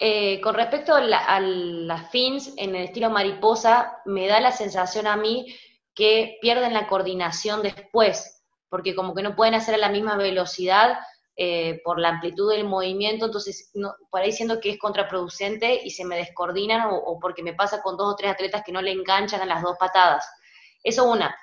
Eh, con respecto a, la- a las fins en el estilo mariposa, me da la sensación a mí que pierden la coordinación después, porque como que no pueden hacer a la misma velocidad eh, por la amplitud del movimiento, entonces por ahí siento que es contraproducente y se me descoordinan o, porque me pasa con dos o tres atletas que no le enganchan a las dos patadas. Eso una,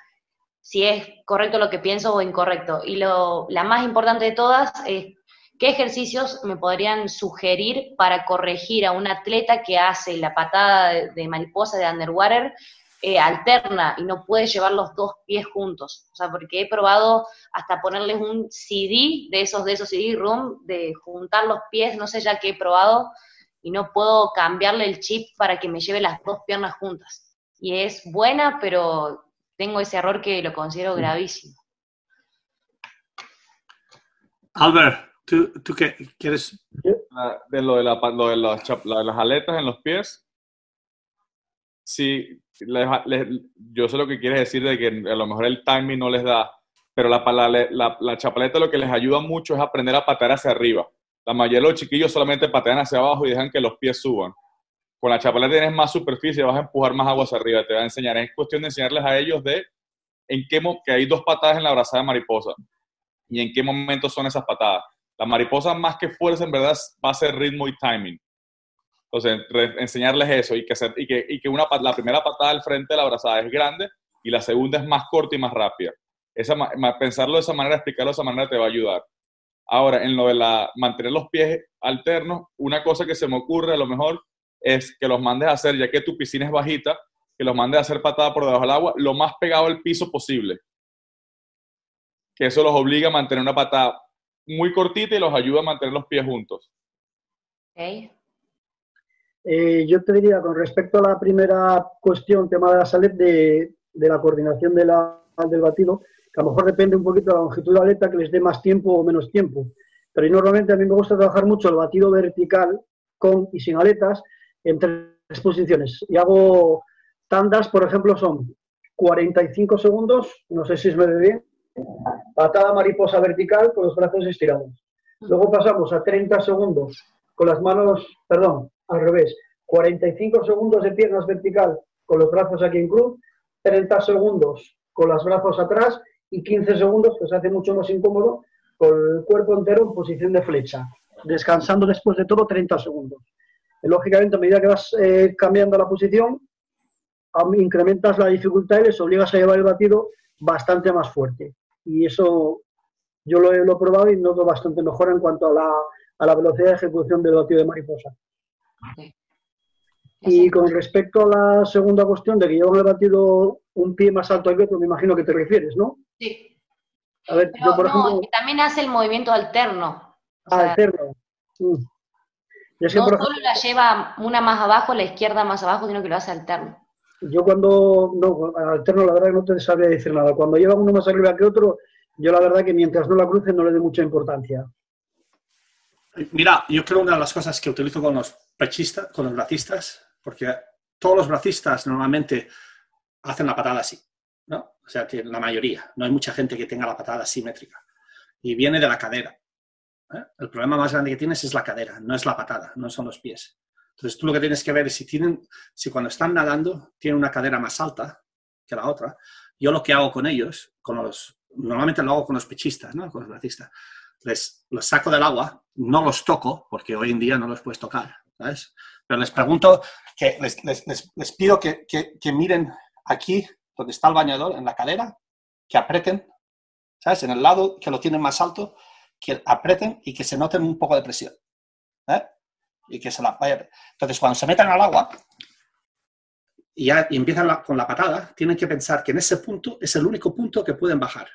si es correcto lo que pienso o incorrecto. Y lo, la más importante de todas es ¿qué ejercicios me podrían sugerir para corregir a un atleta que hace la patada de mariposa de underwater eh, alterna y no puede llevar los dos pies juntos. O sea, porque he probado hasta ponerles un CD de esos, de esos CD room, de juntar los pies, no sé ya qué he probado, y no puedo cambiarle el chip para que me lleve las dos piernas juntas. Y es buena, pero tengo ese error que lo considero gravísimo. Albert, ¿tú, tú qué quieres? De lo de, la, lo de las, chap- la de las aletas en los pies, sí, yo sé lo que quieres decir de que a lo mejor el timing no les da, pero la, chapaleta lo que les ayuda mucho es aprender a patear hacia arriba. La mayoría de los chiquillos solamente patean hacia abajo y dejan que los pies suban. Con la chapaleta tienes más superficie, vas a empujar más agua hacia arriba, te va a enseñar. Es cuestión de enseñarles a ellos de en qué que hay dos patadas en la brazada de mariposa y en qué momento son esas patadas. La mariposa más que fuerza en verdad va a ser ritmo y timing. Entonces, enseñarles eso y que, se- y que, y que una, la primera patada al frente de la brazada es grande y la segunda es más corta y más rápida. Esa, pensarlo de esa manera, explicarlo de esa manera te va a ayudar. Ahora, en lo de la, mantener los pies alternos, una cosa que se me ocurre a lo mejor es que los mandes a hacer, ya que tu piscina es bajita, que los mandes a hacer patada por debajo del agua lo más pegado al piso posible. Que eso los obliga a mantener una patada muy cortita y los ayuda a mantener los pies juntos. ¿Ok? Eh, yo te diría, con respecto a la primera cuestión, tema de la salud, de, de la coordinación de del batido, que a lo mejor depende un poquito de la longitud de la aleta, que les dé más tiempo o menos tiempo. Pero normalmente a mí me gusta trabajar mucho el batido vertical con y sin aletas en tres posiciones. Y hago tandas, por ejemplo, son 45 segundos, no sé si me ve bien, patada mariposa vertical con los brazos estirados. Luego pasamos a 30 segundos con las manos, perdón, al revés, 45 segundos de piernas vertical con los brazos aquí en cruz, 30 segundos con los brazos atrás y 15 segundos, que se hace mucho más incómodo, con el cuerpo entero en posición de flecha, descansando después de todo 30 segundos. Lógicamente, a medida que vas eh, cambiando la posición, incrementas la dificultad y les obligas a llevar el batido bastante más fuerte. Y eso yo lo he, lo he probado y noto bastante mejor en cuanto a la, a la velocidad de ejecución del batido de mariposa. Y con respecto a la segunda cuestión de que llevan el batido un pie más alto que otro, me imagino que te refieres, ¿no? Sí. A ver, Pero yo por no, ejemplo, que también hace el movimiento alterno. O ah, sea, alterno. Mm. Y es que, no por solo la lleva una más abajo, la izquierda más abajo, sino que lo hace alterno. Yo cuando, no, alterno la verdad que no te sabría decir nada. Cuando lleva uno más arriba que otro, yo la verdad que mientras no la cruce no le dé mucha importancia. Mira, yo creo una de las cosas que utilizo con los pechistas, con los bracistas, porque todos los bracistas normalmente hacen la patada así, ¿no? O sea, que la mayoría, no hay mucha gente que tenga la patada simétrica. Y viene de la cadera. ¿eh? El problema más grande que tienes es la cadera, no es la patada, no son los pies. Entonces tú lo que tienes que ver es si tienen, si cuando están nadando tienen una cadera más alta que la otra. Yo lo que hago con ellos, con los, normalmente lo hago con los pechistas, ¿no? Con los bracistas. Les, los saco del agua, no los toco, porque hoy en día no los puedes tocar, Pero les pregunto, que les, pido que, miren aquí, donde está el bañador, en la cadera, que aprieten, ¿sabes? En el lado que lo tienen más alto, que aprieten y que se noten un poco de presión. ¿eh? Y que se la vaya. Entonces, cuando se metan al agua y ya empiezan con la patada, tienen que pensar que en ese punto es el único punto que pueden bajar.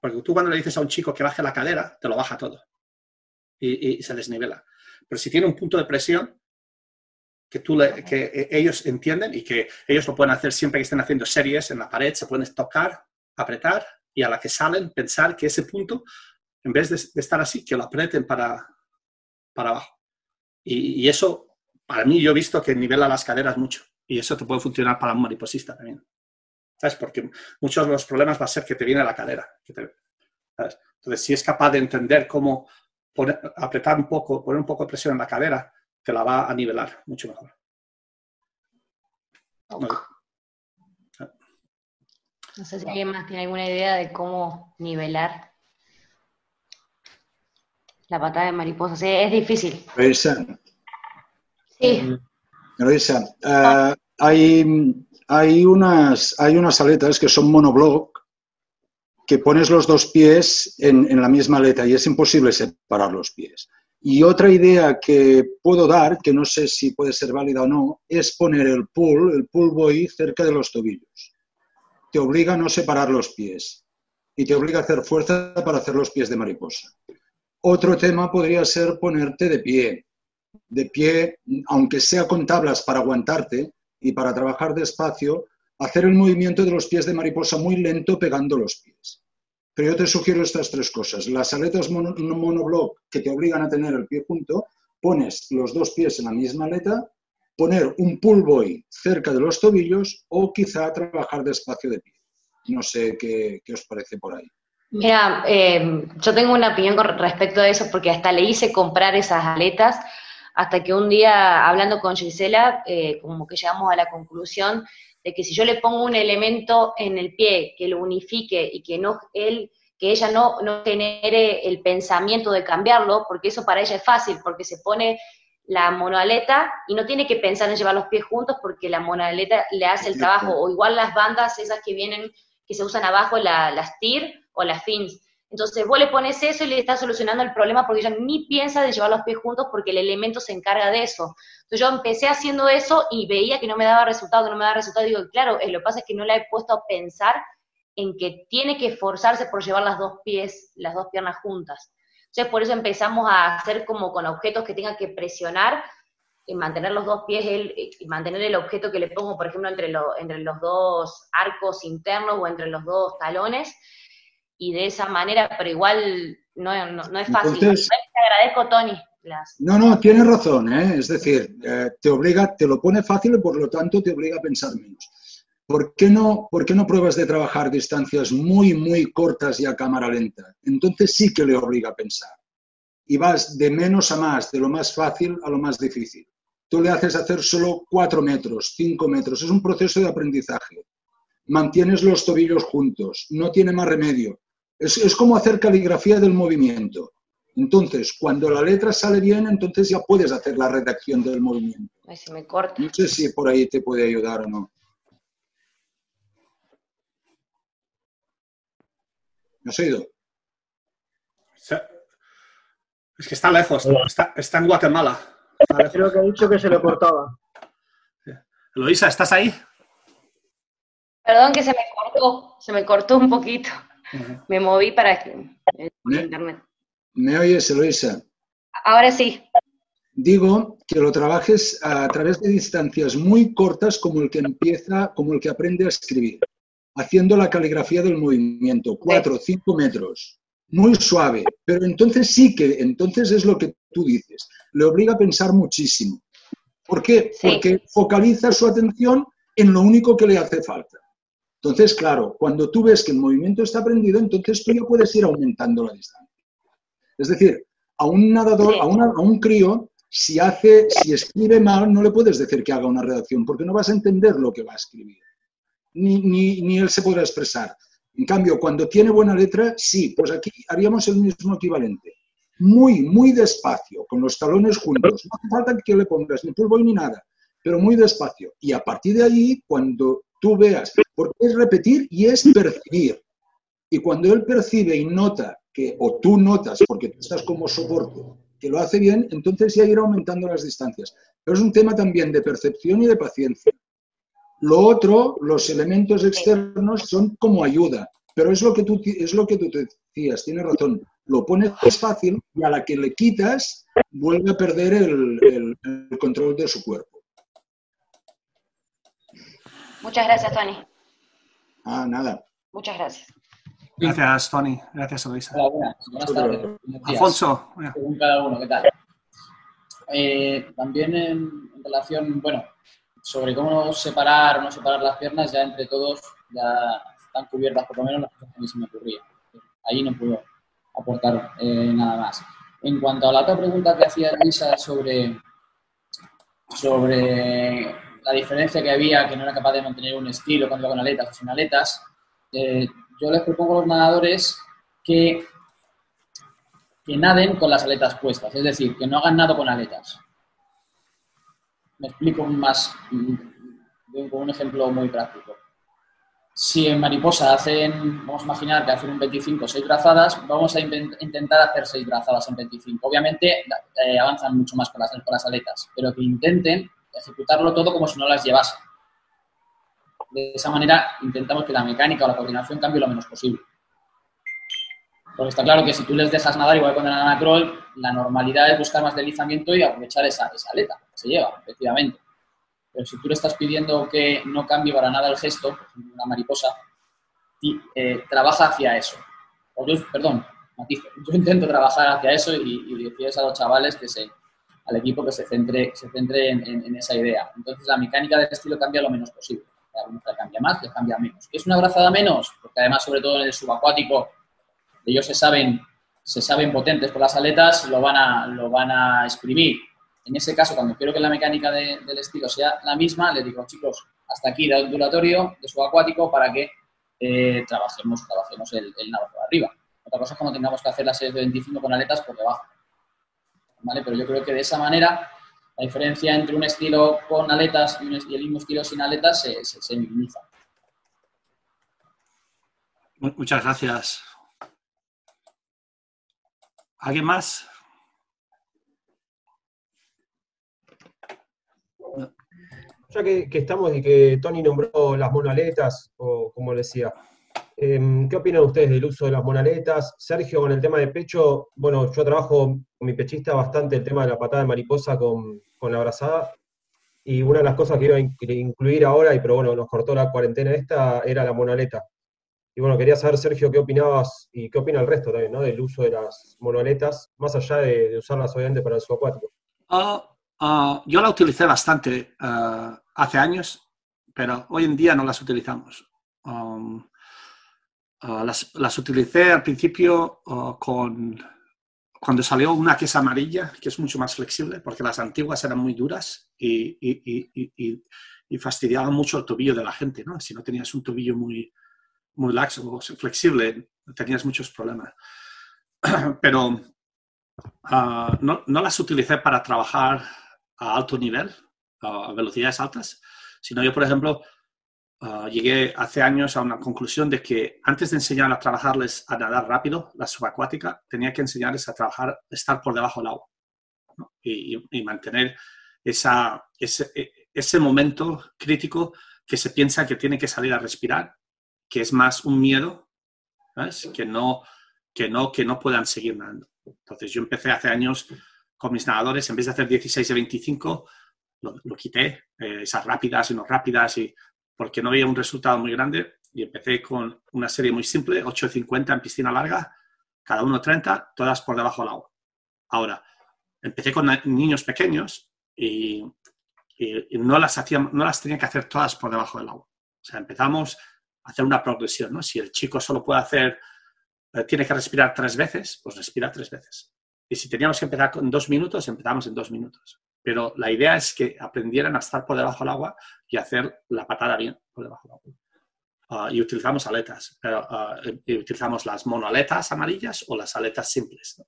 Porque tú cuando le dices a un chico que baje la cadera, te lo baja todo. Y, y se desnivela. Pero si tiene un punto de presión, que, tú le- que eh, ellos entienden y que ellos lo pueden hacer siempre que estén haciendo series en la pared, se pueden tocar, apretar y a la que salen pensar que ese punto, en vez de, de estar así, que lo aprieten para, para abajo. Y, y eso, para mí, yo he visto que nivela las caderas mucho. Y eso te puede funcionar para un mariposista también. ¿Sabes? Porque muchos de los problemas va a ser que te viene la cadera. que te- ¿sabes? Entonces, si es capaz de entender cómo poner- apretar un poco, poner un poco de presión en la cadera, te la va a nivelar mucho mejor. No, No sé si alguien más tiene alguna idea de cómo nivelar la patada de mariposa. Sí, es difícil. Sí, revisan. Eh, hay, hay, unas, hay unas aletas que son monoblock que pones los dos pies en, en la misma aleta y es imposible separar los pies. Y otra idea que puedo dar, que no sé si puede ser válida o no, es poner el pull, el pull boy, cerca de los tobillos. Te obliga a no separar los pies y te obliga a hacer fuerza para hacer los pies de mariposa. Otro tema podría ser ponerte de pie. De pie, aunque sea con tablas para aguantarte y para trabajar despacio, hacer el movimiento de los pies de mariposa muy lento pegando los pies. Pero yo te sugiero estas tres cosas. Las aletas mono, monoblock que te obligan a tener el pie junto, pones los dos pies en la misma aleta, poner un pull boy cerca de los tobillos o quizá trabajar despacio de pie. No sé qué, qué os parece por ahí. Mira, eh, yo tengo una opinión con respecto a eso porque hasta le hice comprar esas aletas hasta que un día hablando con Gisela, eh, como que llegamos a la conclusión de que si yo le pongo un elemento en el pie que lo unifique y que no él que ella no, no genere el pensamiento de cambiarlo, porque eso para ella es fácil, porque se pone la monoaleta y no tiene que pensar en llevar los pies juntos porque la monoaleta le hace el trabajo, o igual las bandas esas que vienen, que se usan abajo, la, las TIR o las fins. Entonces vos le pones eso y le estás solucionando el problema porque ella ni piensa de llevar los pies juntos porque el elemento se encarga de eso. Entonces yo empecé haciendo eso y veía que no me daba resultado, que no me daba resultado. Y digo, claro, eh, lo que pasa es que no la he puesto a pensar en que tiene que esforzarse por llevar las dos pies, las dos piernas juntas. Entonces por eso empezamos a hacer como con objetos que tengan que presionar y mantener los dos pies el, y mantener el objeto que le pongo, por ejemplo, entre, lo, entre los dos arcos internos o entre los dos talones y de esa manera, pero igual no, no, no es fácil. Entonces- te agradezco, Tony. No, no, tienes razón, ¿eh? es decir, eh, te obliga, te lo pone fácil y por lo tanto te obliga a pensar menos. ¿Por qué, no, ¿Por qué no pruebas de trabajar distancias muy, muy cortas y a cámara lenta? Entonces sí que le obliga a pensar. Y vas de menos a más, de lo más fácil a lo más difícil. Tú le haces hacer solo cuatro metros, cinco metros. Es un proceso de aprendizaje. Mantienes los tobillos juntos. No tiene más remedio. Es, es como hacer caligrafía del movimiento. Entonces, cuando la letra sale bien, entonces ya puedes hacer la redacción del movimiento. Ay, se me corta. No sé si por ahí te puede ayudar o no. ¿Me has oído? Es que está lejos, está, está en Guatemala. Está. Creo que ha dicho que se le cortaba. Eloisa, ¿estás ahí? Perdón que se me cortó, se me cortó un poquito. Me moví para eh, internet. ¿Me oyes, Eloisa? Ahora sí. Digo que lo trabajes a través de distancias muy cortas como el que empieza, como el que aprende a escribir, haciendo la caligrafía del movimiento, cuatro o cinco metros, muy suave, pero entonces sí que, entonces es lo que tú dices, le obliga a pensar muchísimo. ¿Por qué? Porque focaliza su atención en lo único que le hace falta. Entonces, claro, cuando tú ves que el movimiento está aprendido, entonces tú ya puedes ir aumentando la distancia. Es decir, a un nadador, a, una- a un crío, si hace, si escribe mal, no le puedes decir que haga una redacción, porque no vas a entender lo que va a escribir. Ni, ni, ni él se podrá expresar. En cambio, cuando tiene buena letra, sí, pues aquí haríamos el mismo equivalente. Muy, muy despacio, con los talones juntos. No hace falta que le pongas ni pulvo ni nada, pero muy despacio. Y a partir de ahí, cuando tú veas, porque es repetir y es percibir. Y cuando él percibe y nota que, o tú notas, porque tú estás como soporte, que lo hace bien, entonces ya irá aumentando las distancias. Pero es un tema también de percepción y de paciencia. Lo otro, los elementos externos son como ayuda, pero es lo que tú, es lo que tú te decías, tienes razón. Lo pones fácil y a la que le quitas, vuelve a perder el, el- el control de su cuerpo. Muchas gracias, Tony. Ah, nada. Muchas gracias. Gracias, Tony. Gracias, Eloisa. Hola, buenas. Buenas tardes. Buenos. Alfonso. Según cada uno, ¿qué tal? Eh, también en, en relación, bueno, sobre cómo separar o no separar las piernas, ya entre todos ya están cubiertas por lo menos las cosas que a mí se me ocurrían. Ahí no puedo aportar eh, nada más. En cuanto a la otra pregunta que hacía Lisa sobre, sobre la diferencia que había, que no era capaz de mantener un estilo cuando con aletas o sin aletas, eh, yo les propongo a los nadadores que que naden con las aletas puestas, es decir, que no hagan nado con aletas. Me explico más mm, con un ejemplo muy práctico. si en mariposa hacen, vamos a imaginar que hacen un 25 o 6 brazadas, vamos a intentar hacer 6 brazadas en 25. Obviamente eh, avanzan mucho más con las, con las aletas, pero que intenten ejecutarlo todo como si no las llevasen. De esa manera intentamos que la mecánica o la coordinación cambie lo menos posible. Porque está claro que si tú les dejas nadar igual con el anacrol, la normalidad es buscar más deslizamiento y aprovechar esa, esa aleta que se lleva, efectivamente. Pero si tú le estás pidiendo que no cambie para nada el gesto, ejemplo, una mariposa, eh, trabaja hacia eso. O yo, perdón, yo intento trabajar hacia eso y, y a los chavales que se, al equipo que se centre, se centre en, esa idea. Entonces la mecánica del estilo cambia lo menos posible. Algunos la cambia más, le cambia menos. ¿Es una brazada menos? Porque además, sobre todo en el subacuático, ellos se saben, se saben potentes por las aletas, lo van a, lo van a exprimir. En ese caso, cuando quiero que la mecánica del estilo sea la misma, le digo, chicos, hasta aquí de ondulatorio, de subacuático, para que eh, trabajemos, trabajemos el, el por arriba. Otra cosa es cuando tengamos que hacer las series de 25 con aletas por debajo. ¿Vale? Pero yo creo que de esa manera la diferencia entre un estilo con aletas y, el mismo estilo sin aletas se, se minimiza. Muchas gracias. ¿Alguien más? Ya que, estamos y que Tony nombró las monaletas, o como decía, em, ¿qué opinan ustedes del uso de las monaletas? Sergio, con el tema de pecho, bueno, yo trabajo con mi pechista bastante el tema de la patada de mariposa con, con la abrazada, y una de las cosas que iba a incluir ahora, y pero bueno, nos cortó la cuarentena esta, era la monaleta. Y bueno, quería saber, Sergio, qué opinabas y qué opina el resto también, ¿no? Del uso de las monoletas, más allá de, usarlas obviamente para el subacuático. Ah, ah, yo la utilicé bastante ah, hace años, pero hoy en día no las utilizamos. Um, las, las, utilicé al principio con cuando salió una que es amarilla, que es mucho más flexible, porque las antiguas eran muy duras y, y, y, y fastidiaban mucho el tobillo de la gente, ¿no? Si no tenías un tobillo muy, muy laxo o flexible, tenías muchos problemas. Pero ah, no, no, las utilicé para trabajar a alto nivel, a velocidades altas, sino yo, por ejemplo, ah, llegué hace años a una conclusión de que antes de enseñar a trabajarles a nadar rápido, la subacuática, tenía que enseñarles a trabajar, estar por debajo del agua y, mantener esa, ese, e, ese momento crítico que se piensa que tiene que salir a respirar que es más un miedo, Que no, que no, que no puedan seguir nadando. Entonces yo empecé hace años con mis nadadores, en vez de hacer 16 de 25, lo, quité, eh, esas rápidas y no rápidas, y, porque no veía un resultado muy grande, y empecé con una serie muy simple, 8.50 en piscina larga, cada uno 30, todas por debajo del agua. Ahora, empecé con niños pequeños y, no, las hacía, no las tenía que hacer todas por debajo del agua. O sea, empezamos hacer una progresión, ¿no? Si el chico solo puede hacer, eh, tiene que respirar tres veces, pues respira tres veces. Y si teníamos que empezar con dos minutos, empezamos en dos minutos. Pero la idea es que aprendieran a estar por debajo del agua y hacer la patada bien por debajo del agua. Ah, y utilizamos aletas, pero ah, y utilizamos las monoaletas amarillas o las aletas simples.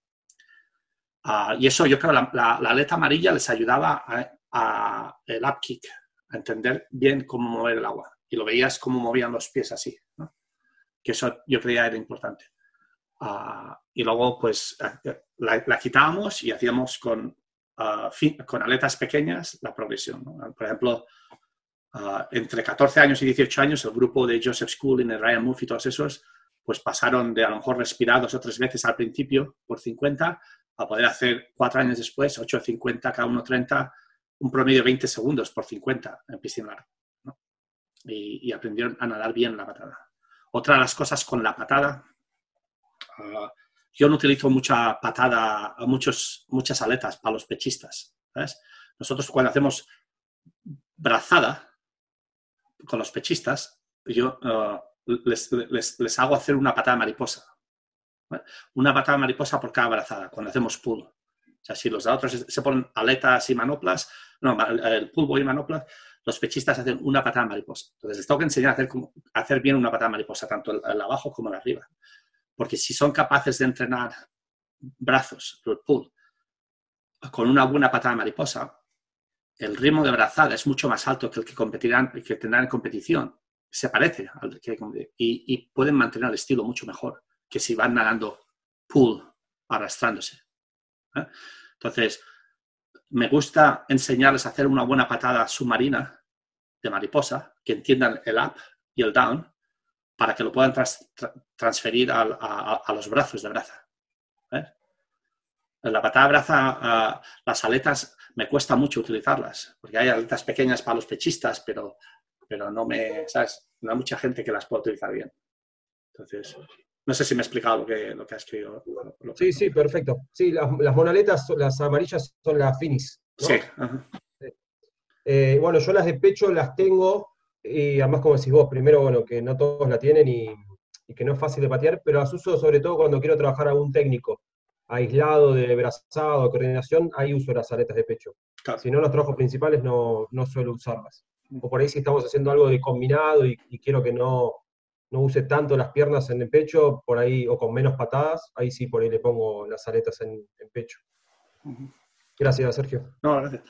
Ah, y eso yo creo la, la, aleta amarilla les ayudaba a, a el up kick, a entender bien cómo mover el agua y lo veías cómo movían los pies así, que eso yo creía era importante. Y luego, pues, eh, la, la, quitábamos y hacíamos con, uh, con aletas pequeñas la progresión. ¿no? Por ejemplo, entre 14 años y 18 años, el grupo de Joseph Schooling, Ryan Murphy, todos esos, pues pasaron de a lo mejor respirar dos o tres veces al principio por 50 a poder hacer cuatro años después, 8.50, cada uno 30, un promedio de 20 segundos por 50 en piscina larga y, aprendieron a nadar bien la patada. Otra de las cosas con la patada, yo no utilizo mucha patada, muchos, muchas aletas para los pechistas. Nosotros cuando hacemos brazada con los pechistas, yo ah, les, les, hago hacer una patada mariposa. Una patada mariposa por cada brazada, cuando hacemos pull. O sea, si los otros se ponen aletas y manoplas, no, el pull y manoplas, los pechistas hacen una patada mariposa. Entonces, les tengo que enseñar a hacer, hacer bien una patada mariposa, tanto el, abajo como el arriba. Porque si son capaces de entrenar brazos, pull, con una buena patada mariposa, el ritmo de brazada es mucho más alto que el que competirán, que tendrán en competición se parece al que y, y pueden mantener el estilo mucho mejor que si van nadando pool arrastrándose. ¿eh? Entonces, me gusta enseñarles a hacer una buena patada submarina de mariposa, que entiendan el up y el down, para que lo puedan tra- transferir al- a, a los brazos de braza. ¿eh? En la patada de braza, las aletas me cuesta mucho utilizarlas, porque hay aletas pequeñas para los pechistas, pero, pero no me, ¿sabes? No hay mucha gente que las pueda utilizar bien. Entonces, no sé si me he explicado lo que, lo que ha escrito. lo- Sí, sí, perfecto. Sí, las, las monaletas, las amarillas son las finis. ¿no? Sí, ajá. Eh, bueno, yo las de pecho las tengo, y además como decís vos, primero, bueno, que no todos la tienen y, y que no es fácil de patear, pero las uso sobre todo cuando quiero trabajar a un técnico aislado de brazado, de coordinación, ahí uso las aletas de pecho. Si no, los trabajos principales no, no suelo usarlas. O por ahí si estamos haciendo algo de combinado y, y quiero que no, no use tanto las piernas en el pecho, por ahí, o con menos patadas, ahí sí por ahí le pongo las aletas en, en pecho. Gracias, Sergio. No, gracias.